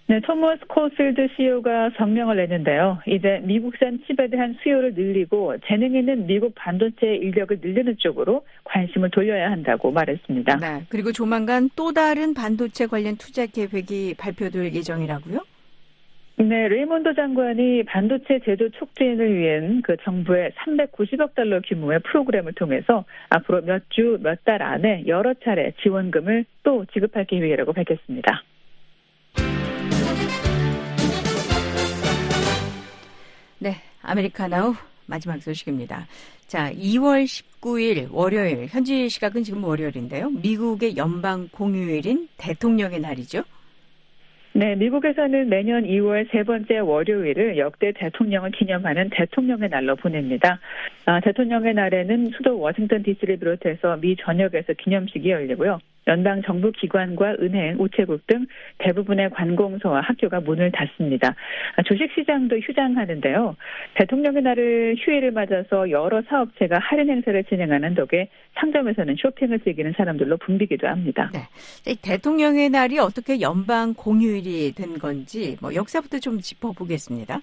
네, 토머스 코필드 CEO가 성명을 냈는데요. 이제 미국산 칩에 대한 수요를 늘리고 재능 있는 미국 반도체 인력을 늘리는 쪽으로 관심을 돌려야 한다고 말했습니다. 네. 그리고 조만간 또 다른 반도체 관련 투자 계획이 발표될 예정이라고요? 네, 레이몬드 장관이 반도체 제조 촉진을 위한 그 정부의 390억 달러 규모의 프로그램을 통해서 앞으로 몇 주, 몇 달 안에 여러 차례 지원금을 또 지급할 계획이라고 밝혔습니다. 네, 아메리카나우 마지막 소식입니다. 자, 2월 19일 월요일, 현지 시각은 지금 월요일인데요. 미국의 연방 공휴일인 대통령의 날이죠. 네, 미국에서는 매년 2월 세 번째 월요일을 역대 대통령을 기념하는 대통령의 날로 보냅니다. 아, 대통령의 날에는 수도 워싱턴 DC를 비롯해서 미 전역에서 기념식이 열리고요. 연방 정부 기관과 은행, 우체국 등 대부분의 관공서와 학교가 문을 닫습니다. 아, 주식시장도 휴장하는데요. 대통령의 날을 휴일을 맞아서 여러 사업체가 할인 행사를 진행하는 덕에 상점에서는 쇼핑을 즐기는 사람들로 붐비기도 합니다. 이 대통령의 날이 어떻게 연방 공휴일이 된 건지 뭐 역사부터 좀 짚어보겠습니다.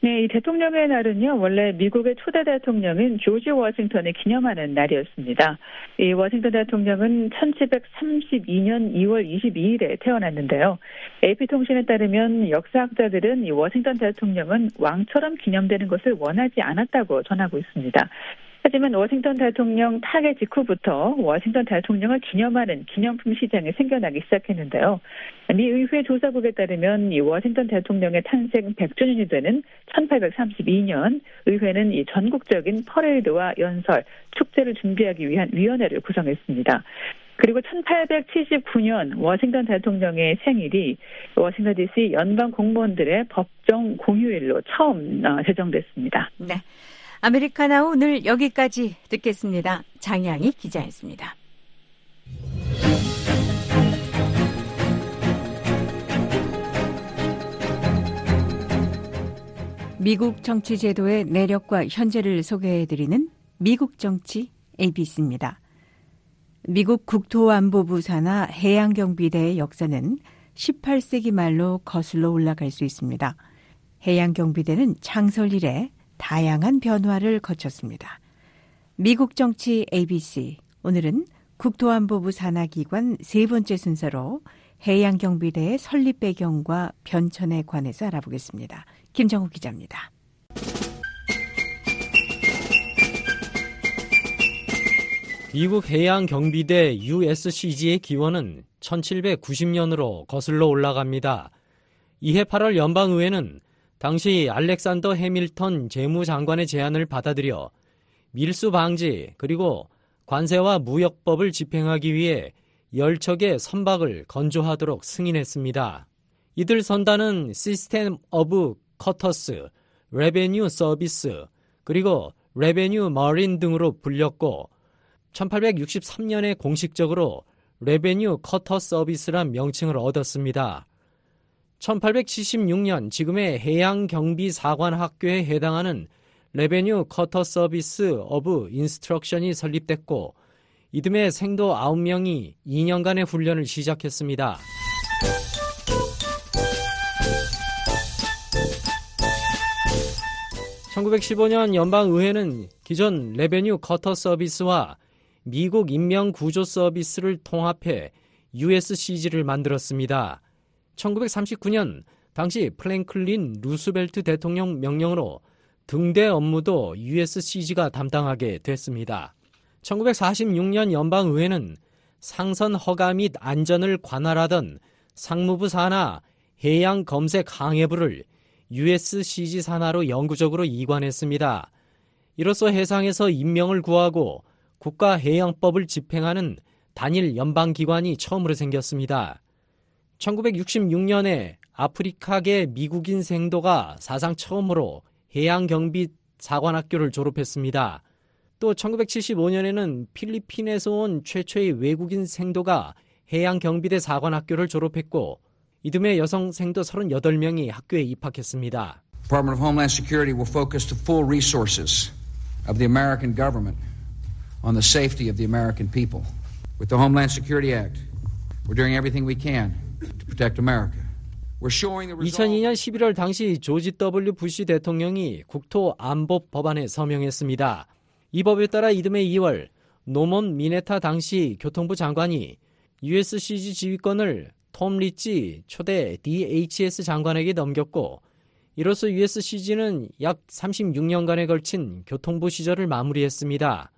네, 이 대통령의 날은요, 원래 미국의 초대 대통령인 조지 워싱턴을 기념하는 날이었습니다. 이 워싱턴 대통령은 1732년 2월 22일에 태어났는데요. AP통신에 따르면 역사학자들은 이 워싱턴 대통령은 왕처럼 기념되는 것을 원하지 않았다고 전하고 있습니다. 하지만 워싱턴 대통령 타계 직후부터 워싱턴 대통령을 기념하는 기념품 시장이 생겨나기 시작했는데요. 미 의회 조사국에 따르면 이 워싱턴 대통령의 탄생 100주년이 되는 1832년 의회는 이 전국적인 퍼레이드와 연설, 축제를 준비하기 위한 위원회를 구성했습니다. 그리고 1879년 워싱턴 대통령의 생일이 워싱턴 DC 연방 공무원들의 법정 공휴일로 처음 어, 제정됐습니다. 네. 아메리카나 오늘 여기까지 듣겠습니다. 장양희 기자였습니다. 미국 정치 제도의 내력과 현재를 소개해드리는 미국 정치 ABC입니다. 미국 국토안보부 산하 해양경비대의 역사는 18세기 말로 거슬러 올라갈 수 있습니다. 해양경비대는 창설 이래 다양한 변화를 거쳤습니다. 미국 정치 ABC 오늘은 국토안보부 산하기관 세 번째 순서로 해양경비대의 설립 배경과 변천에 관해서 알아보겠습니다. 김정욱 기자입니다. 미국 해양경비대 USCG의 기원은 1790년으로 거슬러 올라갑니다. 이해 8월 연방의회는 당시 알렉산더 해밀턴 재무장관의 제안을 받아들여 밀수 방지 그리고 관세와 무역법을 집행하기 위해 열척의 선박을 건조하도록 승인했습니다. 이들 선단은 System of Cutters, Revenue Service, 그리고 Revenue Marine 등으로 불렸고 1863년에 공식적으로 Revenue Cutter Service란 명칭을 얻었습니다. 1876년 지금의 해양경비사관학교에 해당하는 Revenue Cutter Service of Instruction이 설립됐고 이듬해 생도 9명이 2년간의 훈련을 시작했습니다. 1915년 연방의회는 기존 Revenue Cutter Service와 미국 인명구조 서비스를 통합해 USCG를 만들었습니다. 1939년 당시 프랭클린 루스벨트 대통령 명령으로 등대 업무도 USCG가 담당하게 됐습니다. 1946년 연방의회는 상선 허가 및 안전을 관할하던 상무부 산하 해양 검색 항해부를 USCG 산하로 영구적으로 이관했습니다. 이로써 해상에서 인명을 구하고 국가해양법을 집행하는 단일 연방기관이 처음으로 생겼습니다. 1966년에 아프리카계 미국인 생도가 사상 처음으로 해양경비 사관학교를 졸업했습니다. 또 1975년에는 필리핀에서 온 최초의 외국인 생도가 해양경비대 사관학교를 졸업했고 이듬해 여성 생도 38명이 학교에 입학했습니다. Department of Homeland Security will focus the full resources of the American government on the safety of the American people. With the Homeland Security Act, we're doing everything we can. 2002년 11월 당시 조지 W. 부시 대통령이 국토 안보 법안에 서명했습니다. 이 법에 따라 이듬해 2월 노몬 미네타 당시 교통부 장관이 USCG 지휘권을 톰 리치 초대 DHS 장관에게 넘겼고 이로써 USCG는 약 36년간에 걸친 교통부 시절을 마무리했습니다.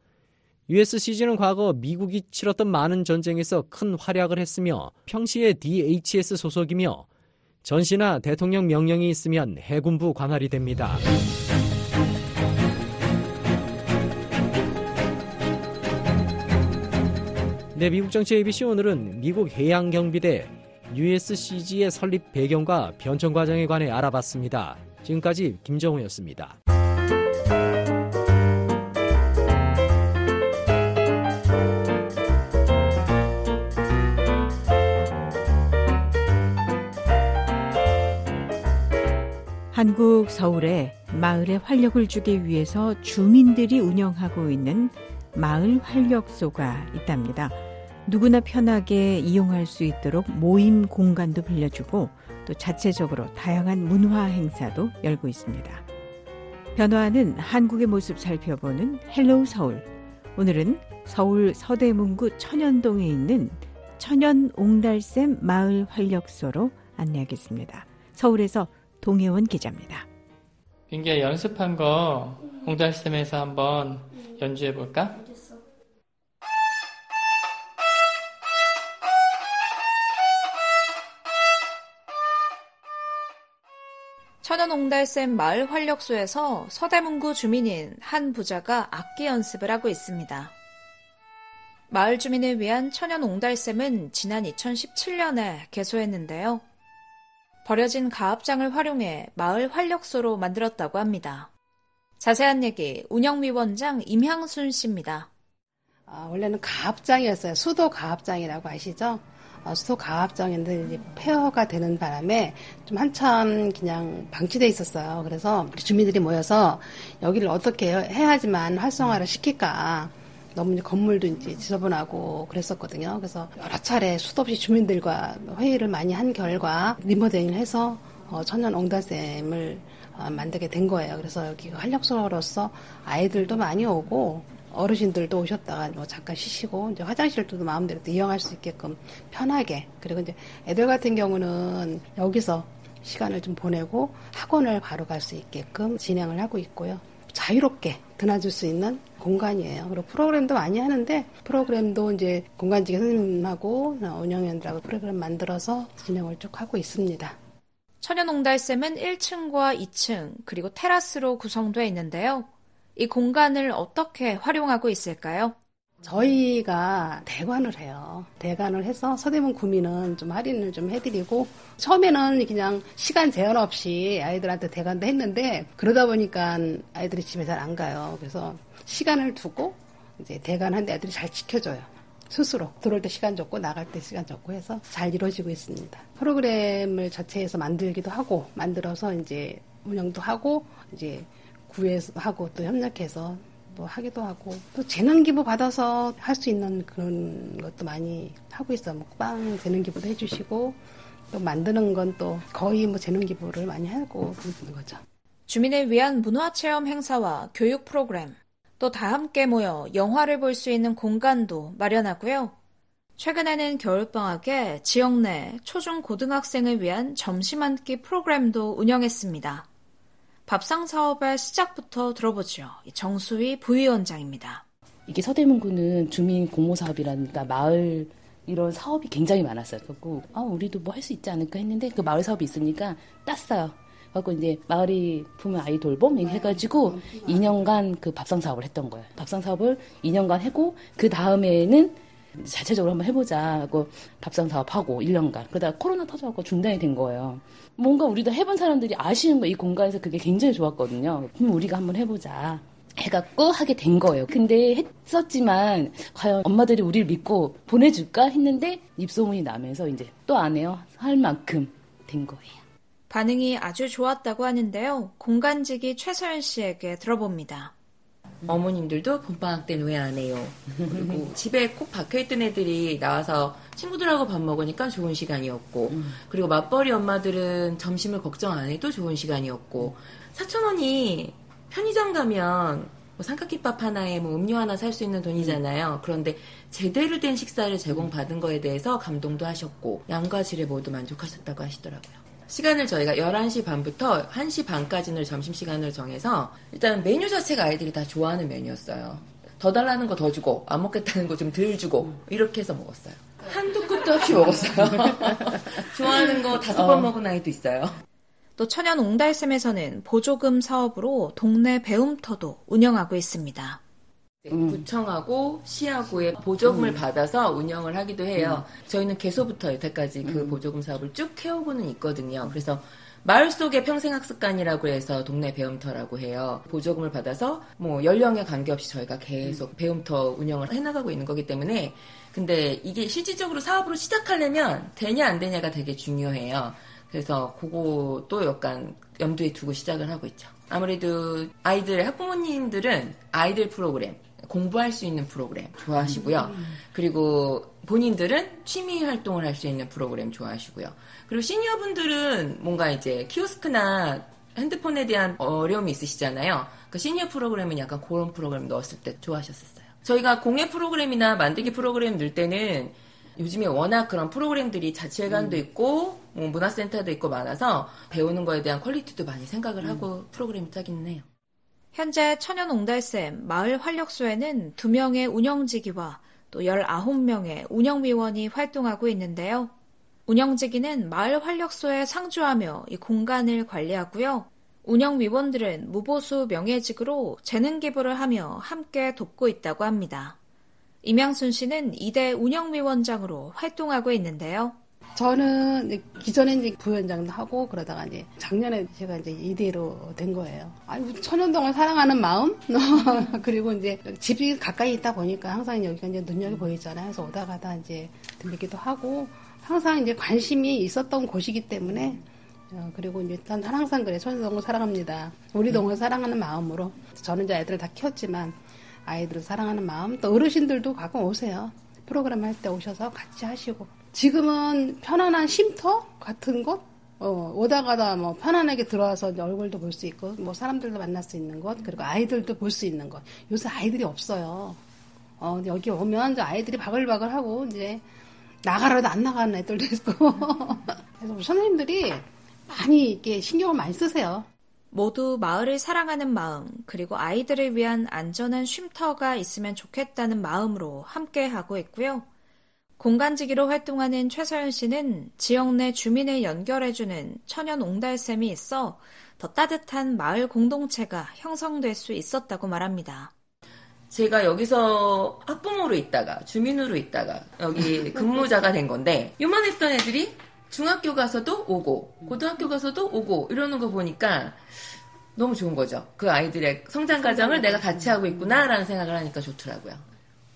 USCG는 과거 미국이 치렀던 많은 전쟁에서 큰 활약을 했으며 평시에 DHS 소속이며 전시나 대통령 명령이 있으면 해군부 관할이 됩니다. 네, 미국 정치 ABC 오늘은 미국 해양경비대 USCG의 설립 배경과 변천 과정에 관해 알아봤습니다. 지금까지 김정우였습니다. 한국 서울에 마을에 활력을 주기 위해서 주민들이 운영하고 있는 마을 활력소가 있답니다. 누구나 편하게 이용할 수 있도록 모임 공간도 빌려주고 또 자체적으로 다양한 문화 행사도 열고 있습니다. 변화하는 한국의 모습 살펴보는 Hello 서울. 오늘은 서울 서대문구 천연동에 있는 천연 옹달샘 마을 활력소로 안내하겠습니다. 서울에서 동혜원 기자입니다. 민기야 연습한 거 옹달샘에서 한번 연주해 볼까? 천연옹달샘 마을 활력소에서 서대문구 주민인 한 부자가 악기 연습을 하고 있습니다. 마을 주민을 위한 천연옹달샘은 지난 2017년에 개소했는데요. 버려진 가압장을 활용해 마을 활력소로 만들었다고 합니다. 자세한 얘기 운영위원장 임향순 씨입니다. 아, 원래는 가압장이었어요. 수도 가압장이라고 아시죠? 어, 수도 가압장인데 이제 폐허가 되는 바람에 좀 한참 그냥 방치돼 있었어요. 그래서 우리 주민들이 모여서 여기를 어떻게 해야지만 활성화를 시킬까. 너무 이제 건물도 이제 지저분하고 그랬었거든요. 그래서 여러 차례 수도 없이 주민들과 회의를 많이 한 결과 리모델링을 해서 어, 천연 옹달샘을 어, 만들게 된 거예요. 그래서 여기 활력소로서 아이들도 많이 오고 어르신들도 오셨다가 뭐 잠깐 쉬시고 이제 화장실도 마음대로 이용할 수 있게끔 편하게 그리고 이제 애들 같은 경우는 여기서 시간을 좀 보내고 학원을 바로 갈 수 있게끔 진행을 하고 있고요. 자유롭게 드나들 수 있는 공간이에요. 그리고 프로그램도 많이 하는데 프로그램도 이제 공간지기 선생님하고 운영위원들하고 프로그램 만들어서 진행을 쭉 하고 있습니다. 천연옹달샘은 1층과 2층 그리고 테라스로 구성되어 있는데요. 이 공간을 어떻게 활용하고 있을까요? 저희가 대관을 해요. 대관을 해서 서대문 구민은 좀 할인을 좀 해드리고 처음에는 그냥 시간 제한 없이 아이들한테 대관도 했는데 그러다 보니까 아이들이 집에 잘 안 가요. 그래서 시간을 두고 이제 대관하는데 애들이 잘 지켜줘요. 스스로 들어올 때 시간 줬고 나갈 때 시간 줬고 해서 잘 이루어지고 있습니다. 프로그램을 자체에서 만들기도 하고 만들어서 이제 운영도 하고 이제 구에서 하고 또 협력해서 또 하기도 하고 또 재능 기부 받아서 할 수 있는 그런 것도 많이 하고 있어. 뭐빵 재능 기부도 해주시고 또 만드는 건 또 거의 뭐 재능 기부를 많이 하고 있는 거죠. 주민을 위한 문화 체험 행사와 교육 프로그램, 또 다 함께 모여 영화를 볼 수 있는 공간도 마련하고요. 최근에는 겨울방학에 지역 내 초중 고등학생을 위한 점심 한 끼 프로그램도 운영했습니다. 밥상 사업의 시작부터 들어보죠. 정수희 부위원장입니다. 이게 서대문구는 주민 공모 사업이라니까 마을 이런 사업이 굉장히 많았어요. 그리고 아 우리도 뭐 할 수 있지 않을까 했는데 그 마을 사업이 있으니까 땄어요. 그래고 이제 마을이 품은 아이 돌봄 해가지고 2년간 그 밥상 사업을 했던 거예요. 밥상 사업을 2년간 하고 그 다음에는 자체적으로 한번 해보자 하고 밥상 사업하고 1년간 그러다가 코로나 터져갖고 중단이 된 거예요. 뭔가 우리도 해본 사람들이 아시는 거 이 공간에서 그게 굉장히 좋았거든요. 그럼 우리가 한번 해보자. 해갖고 하게 된 거예요. 근데 했었지만 과연 엄마들이 우리를 믿고 보내줄까 했는데 입소문이 나면서 이제 또 안 해요. 할 만큼 된 거예요. 반응이 아주 좋았다고 하는데요. 공간지기 최서연 씨에게 들어봅니다. 어머님들도 봄방학 때는 왜 안 해요? 그리고 집에 꼭 박혀있던 애들이 나와서 친구들하고 밥 먹으니까 좋은 시간이었고, 음. 그리고 맞벌이 엄마들은 점심을 걱정 안 해도 좋은 시간이었고, 사천원이 편의점 가면 뭐 삼각김밥 하나에 뭐 음료 하나 살 수 있는 돈이잖아요. 그런데 제대로 된 식사를 제공받은 거에 대해서 감동도 하셨고, 양과 질에 모두 만족하셨다고 하시더라고요. 시간을 저희가 11시 반부터 1시 반까지는 점심시간을 정해서 일단 메뉴 자체가 아이들이 다 좋아하는 메뉴였어요. 더 달라는 거 더 주고 안 먹겠다는 거 좀 덜 주고 이렇게 해서 먹었어요. 한두 끝도 없이 먹었어요. 좋아하는 거 다섯 번 어. 먹은 아이도 있어요. 또 천연 옹달샘에서는 보조금 사업으로 동네 배움터도 운영하고 있습니다. 네, 구청하고 시하고의 보조금을 음. 받아서 운영을 하기도 해요. 저희는 개소부터 여태까지 그 보조금 사업을 쭉 해오고는 있거든요. 그래서 마을 속의 평생학습관이라고 해서 동네 배움터라고 해요. 보조금을 받아서 뭐 연령에 관계없이 저희가 계속 배움터 운영을 해나가고 있는 거기 때문에 근데 이게 실질적으로 사업으로 시작하려면 되냐 안 되냐가 되게 중요해요. 그래서 그것도 약간 염두에 두고 시작을 하고 있죠. 아무래도 아이들 학부모님들은 아이들 프로그램 공부할 수 있는 프로그램 좋아하시고요. 그리고 본인들은 취미 활동을 할 수 있는 프로그램 좋아하시고요. 그리고 시니어분들은 뭔가 이제 키오스크나 핸드폰에 대한 어려움이 있으시잖아요. 그 시니어 프로그램은 약간 그런 프로그램 넣었을 때 좋아하셨었어요. 저희가 공예 프로그램이나 만들기 프로그램 넣을 때는 요즘에 워낙 그런 프로그램들이 자치회관도 있고 뭐 문화센터도 있고 많아서 배우는 거에 대한 퀄리티도 많이 생각을 하고 프로그램을 짜기는 해요. 현재 천연옹달샘 마을 활력소에는 2명의 운영지기와 또 19명의 운영위원이 활동하고 있는데요. 운영지기는 마을 활력소에 상주하며 이 공간을 관리하고요. 운영위원들은 무보수 명예직으로 재능 기부를 하며 함께 돕고 있다고 합니다. 임양순 씨는 이대 운영위원장으로 활동하고 있는데요. 저는 기존에 이제 부위원장도 하고 그러다가 이제 작년에 제가 이제 이대로 된 거예요. 아니 천연동을 사랑하는 마음 그리고 이제 집이 가까이 있다 보니까 항상 여기가 이제 눈여겨 보이잖아요. 그래서 오다 가다 이제 들리기도 하고 항상 이제 관심이 있었던 곳이기 때문에 어, 그리고 이제 난 항상 그래 천연동을 사랑합니다. 우리 동을 사랑하는 마음으로 저는 이제 애들을 다 키웠지만 아이들을 사랑하는 마음 또 어르신들도 가끔 오세요. 프로그램 할 때 오셔서 같이 하시고 지금은 편안한 쉼터 같은 곳 어, 오다 가다 뭐 편안하게 들어와서 얼굴도 볼 수 있고 뭐 사람들도 만날 수 있는 곳 그리고 아이들도 볼 수 있는 곳 요새 아이들이 없어요. 어, 여기 오면 아이들이 바글바글 하고 이제 나가라도 안 나가는 애들도 있고 그래서 우리 선생님들이 많이 이렇게 신경을 많이 쓰세요. 모두 마을을 사랑하는 마음, 그리고 아이들을 위한 안전한 쉼터가 있으면 좋겠다는 마음으로 함께 하고 있고요. 공간지기로 활동하는 최서연 씨는 지역 내 주민을 연결해주는 천연 옹달샘이 있어 더 따뜻한 마을 공동체가 형성될 수 있었다고 말합니다. 제가 여기서 학부모로 있다가 주민으로 있다가 여기 근무자가 된 건데 요만했던 애들이 중학교 가서도 오고 고등학교 가서도 오고 이러는 거 보니까 너무 좋은 거죠. 그 아이들의 성장 과정을 내가 같이 하고 있구나라는 생각을 하니까 좋더라고요.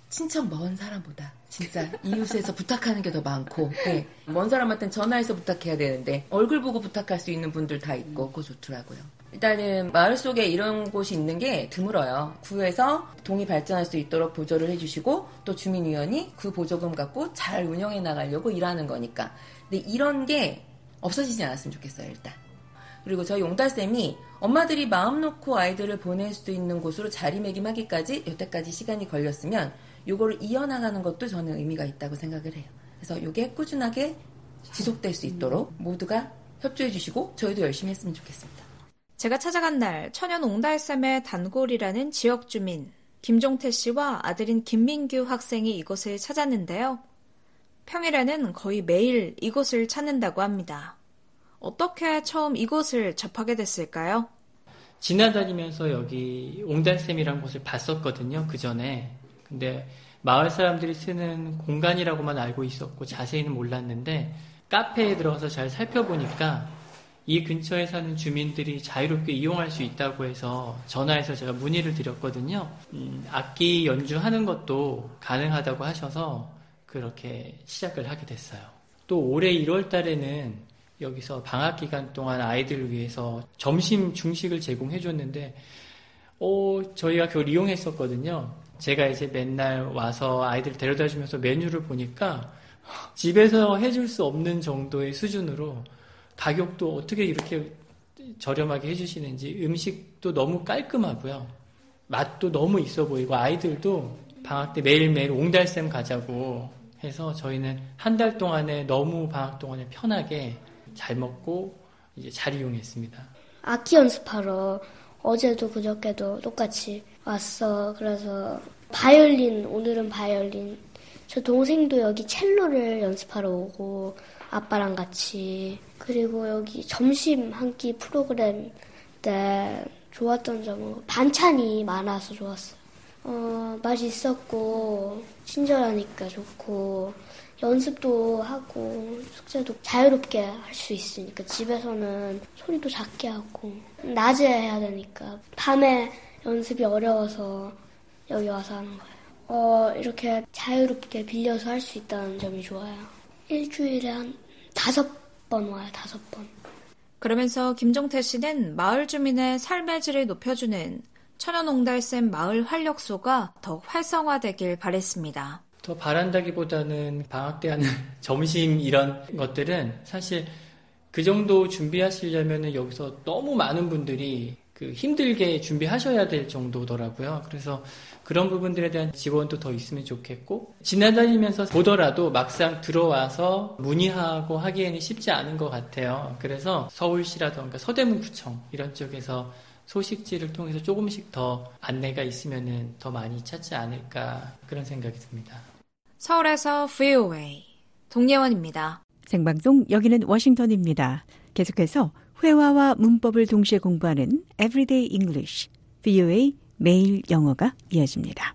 친척 먼 사람보다 진짜 이웃에서 부탁하는 게 더 많고 네. 먼 사람한테는 전화해서 부탁해야 되는데 얼굴 보고 부탁할 수 있는 분들 다 있고 그거 좋더라고요. 일단은 마을 속에 이런 곳이 있는 게 드물어요. 구에서 동이 발전할 수 있도록 보조를 해주시고 또 주민위원이 그 보조금 갖고 잘 운영해 나가려고 일하는 거니까. 근데 이런 게 없어지지 않았으면 좋겠어요, 일단. 그리고 저희 용달쌤이 엄마들이 마음 놓고 아이들을 보낼 수 있는 곳으로 자리매김하기까지 여태까지 시간이 걸렸으면 요거를 이어나가는 것도 저는 의미가 있다고 생각을 해요. 그래서 요게 꾸준하게 지속될 수 있도록 모두가 협조해 주시고 저희도 열심히 했으면 좋겠습니다. 제가 찾아간 날 천연 옹달샘의 단골이라는 지역 주민 김종태 씨와 아들인 김민규 학생이 이곳을 찾았는데요. 평일에는 거의 매일 이곳을 찾는다고 합니다. 어떻게 처음 이곳을 접하게 됐을까요? 지나다니면서 여기 옹달샘이라는 곳을 봤었거든요. 그 전에. 근데 마을 사람들이 쓰는 공간이라고만 알고 있었고 자세히는 몰랐는데 카페에 들어가서 잘 살펴보니까 이 근처에 사는 주민들이 자유롭게 이용할 수 있다고 해서 전화해서 제가 문의를 드렸거든요. 음, 악기 연주하는 것도 가능하다고 하셔서 그렇게 시작을 하게 됐어요. 또 올해 1월 달에는 여기서 방학 기간 동안 아이들을 위해서 점심 중식을 제공해 줬는데 어, 저희가 그걸 이용했었거든요. 제가 이제 맨날 와서 아이들 데려다 주면서 메뉴를 보니까 집에서 해줄 수 없는 정도의 수준으로 가격도 어떻게 이렇게 저렴하게 해주시는지 음식도 너무 깔끔하고요. 맛도 너무 있어 보이고 아이들도 방학 때 매일매일 옹달샘 가자고 해서 저희는 한 달 동안에 너무 방학 동안에 편하게 잘 먹고 이제 잘 이용했습니다. 악기 연습하러 어제도 그저께도 똑같이 왔어. 그래서 바이올린 오늘은 바이올린 저 동생도 여기 첼로를 연습하러 오고 아빠랑 같이 그리고 여기 점심 한 끼 프로그램 때 좋았던 점은 반찬이 많아서 좋았어요. 어, 맛있었고 친절하니까 좋고 연습도 하고 숙제도 자유롭게 할 수 있으니까 집에서는 소리도 작게 하고 낮에 해야 되니까 밤에 연습이 어려워서 여기 와서 하는 거예요. 어, 이렇게 자유롭게 빌려서 할 수 있다는 점이 좋아요. 일주일에 한 다섯 번 와요, 다섯 번. 그러면서 김종태 씨는 마을 주민의 삶의 질을 높여주는 천연옹달샘 마을 활력소가 더욱 활성화되길 바랬습니다. 더 바란다기보다는 방학 때 하는 점심 이런 것들은 사실 그 정도 준비하시려면 여기서 너무 많은 분들이 그 힘들게 준비하셔야 될 정도더라고요. 그래서 그런 부분들에 대한 지원도 더 있으면 좋겠고 지나다니면서 보더라도 막상 들어와서 문의하고 하기에는 쉽지 않은 것 같아요. 그래서 서울시라던가 서대문구청 이런 쪽에서 소식지를 통해서 조금씩 더 안내가 있으면 더 많이 찾지 않을까 그런 생각이 듭니다. 서울에서 VOA 동예원입니다. 생방송 여기는 워싱턴입니다. 계속해서 회화와 문법을 동시에 공부하는 Everyday English, VOA 매일 영어가 이어집니다.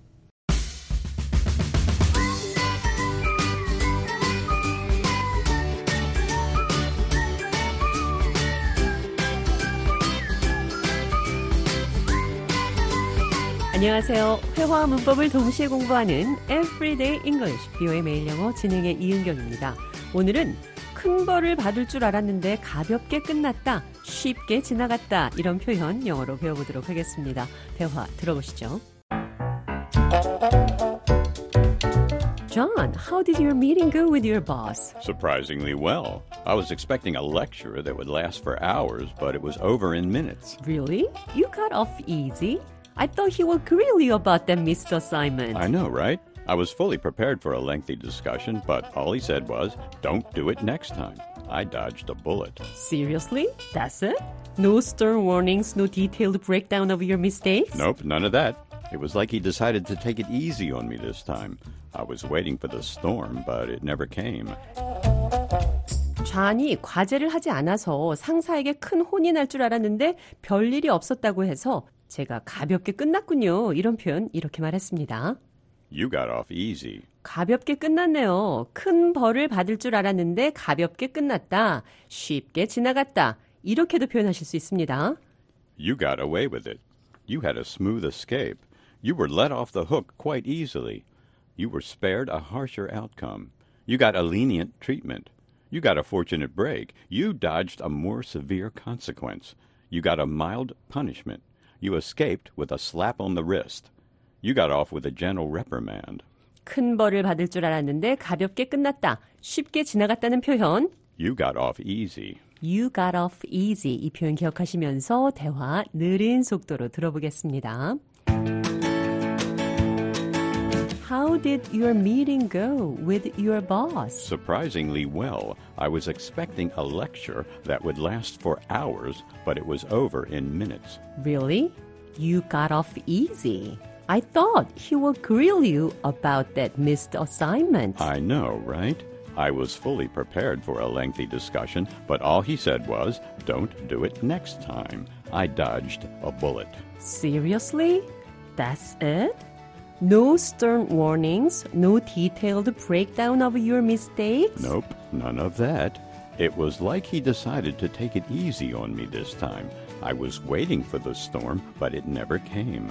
안녕하세요. 회화와 문법을 동시에 공부하는 Everyday English, 비오의 매일 영어 진행의 이은경입니다. 오늘은 큰 벌을 받을 줄 알았는데 가볍게 끝났다, 쉽게 지나갔다 이런 표현 영어로 배워보도록 하겠습니다. 대화 들어보시죠. John, how did your meeting go with your boss? Surprisingly well. I was expecting a lecture that would last for hours, but it was over in minutes. Really? You got off easy? I thought he would grill you about that missed assignment. I know, right? I was fully prepared for a lengthy discussion, but all he said was, don't do it next time. I dodged a bullet. Seriously? That's it? No stern warnings, no detailed breakdown of your mistakes? Nope, none of that. It was like he decided to take it easy on me this time. I was waiting for the storm, but it never came. 좌니 과제를 하지 않아서 상사에게 큰 혼이 날 줄 알았는데 별일이 없었다고 해서 제가 가볍게 끝났군요. 이런 표현 이렇게 말했습니다. You got off easy. 가볍게 끝났네요. 큰 벌을 받을 줄 알았는데 가볍게 끝났다. 쉽게 지나갔다. 이렇게도 표현하실 수 있습니다. You got away with it. You had a smooth escape. You were let off the hook quite easily. You were spared a harsher outcome. You got a lenient treatment. You got a fortunate break. You dodged a more severe consequence. You got a mild punishment. You escaped with a slap on the wrist. You got off with a gentle reprimand. 큰 벌을 받을 줄 알았는데 가볍게 끝났다. 쉽게 지나갔다는 표현. You got off easy. You got off easy. 이 표현 기억하시면서 대화 느린 속도로 들어보겠습니다. How did your meeting go with your boss? Surprisingly well. I was expecting a lecture that would last for hours, but it was over in minutes. Really? You got off easy. I thought he would grill you about that missed assignment. I know, right? I was fully prepared for a lengthy discussion, but all he said was, don't do it next time. I dodged a bullet. Seriously? That's it? No stern warnings, no detailed breakdown of your mistakes? Nope, none of that. It was like he decided to take it easy on me this time. I was waiting for the storm, but it never came.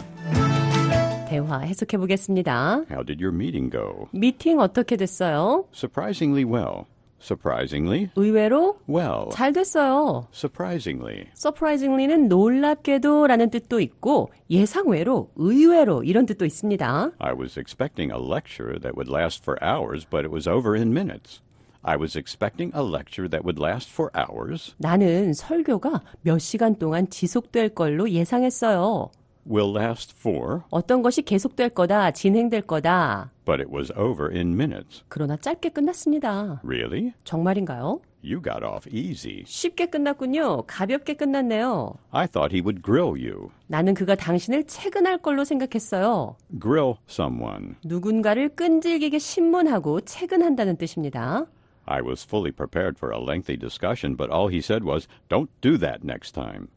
대화 해석해 보겠습니다. How did your meeting go? 미팅 어떻게 됐어요? Surprisingly well. Surprisingly 의외로 well. 잘 됐어요. Surprisingly. surprisingly는 놀랍게도 라는 뜻도 있고 예상 외로, 의외로 이런 뜻도 있습니다. I was expecting a lecture that would last for hours, but it was over in minutes. I was expecting a lecture that would last for hours. 나는 설교가 몇 시간 동안 지속될 걸로 예상했어요. Will last for, 어떤 것이 계속될 거다, 진행될 거다. but it was over in minutes. 그러나 짧게 끝났습니다. Really? 정말인가요? You got off easy. 쉽게 끝났군요. 가볍게 끝났네요. I thought he would grill you. 나는 그가 당신을 채근할 걸로 생각했어요. Grill someone. 누군가를 끈질기게 신문하고 채근한다는 뜻입니다. I was fully prepared for a lengthy discussion, but all he said was, don't do that next time.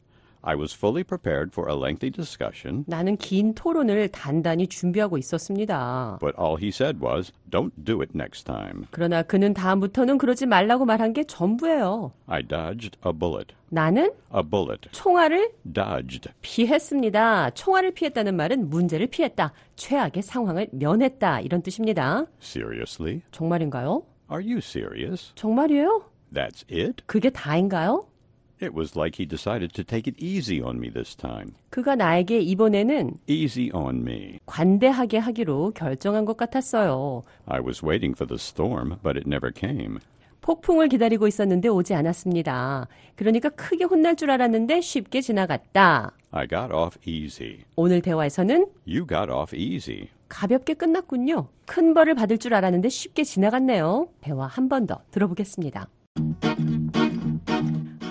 I was fully prepared for a lengthy discussion, 나는 긴 토론을 단단히 준비하고 있었습니다. but all he said was, don't do it next time. 그러나 그는 다음부터는 그러지 말라고 말한 게 전부예요. I dodged a bullet. 나는 A bullet. 총알을 Dodged. 피했습니다. 총알을 피했다는 말은 문제를 피했다. 최악의 상황을 면했다. 이런 뜻입니다. Seriously? 정말인가요? Are you serious? 정말이에요? That's it? 그게 다인가요? It was like he decided to take it easy on me this time. 그가 나에게 이번에는 Easy on me. 관대하게 하기로 결정한 것 같았어요. I was waiting for the storm, but it never came. 폭풍을 기다리고 있었는데 오지 않았습니다. 그러니까 크게 혼날 줄 알았는데 쉽게 지나갔다. I got off easy. 오늘 대화에서는 You got off easy. 가볍게 끝났군요. 큰 벌을 받을 줄 알았는데 쉽게 지나갔네요. 대화 한 번 더 들어보겠습니다.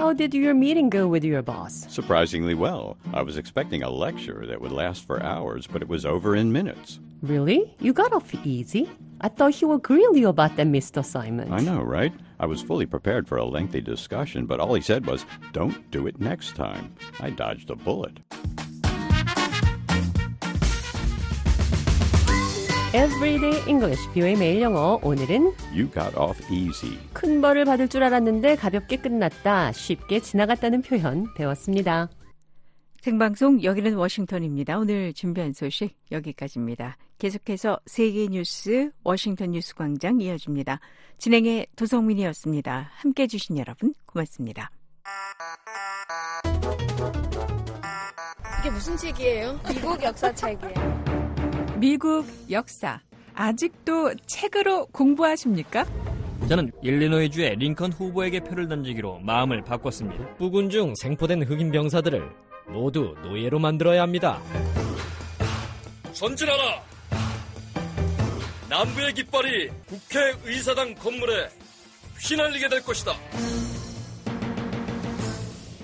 How did your meeting go with your boss? Surprisingly well. I was expecting a lecture that would last for hours, but it was over in minutes. Really? You got off easy? I thought he would grill you about that missed assignment. I know, right? I was fully prepared for a lengthy discussion, but all he said was, don't do it next time. I dodged a bullet. Everyday English, 뷰의 매일 영어. 오늘은 You got off easy. 큰 벌을 받을 줄 알았는데 가볍게 끝났다, 쉽게 지나갔다는 표현 배웠습니다. 생방송 여기는 워싱턴입니다. 오늘 준비한 소식 여기까지입니다. 계속해서 세계 뉴스 워싱턴 뉴스 광장 이어집니다. 진행의 도성민이었습니다. 함께 해주신 여러분 고맙습니다. 이게 무슨 책이에요? 미국 역사책이에요. 미국 역사 아직도 책으로 공부하십니까? 저는 일리노이주의 링컨 후보에게 표를 던지기로 마음을 바꿨습니다. 부군 중 생포된 흑인 병사들을 모두 노예로 만들어야 합니다. 전진하라! 남부의 깃발이 국회의사당 건물에 휘날리게 될 것이다.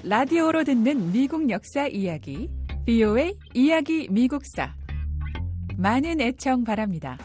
라디오로 듣는 미국 역사 이야기, VOA 이야기 미국사. 많은 애청 바랍니다.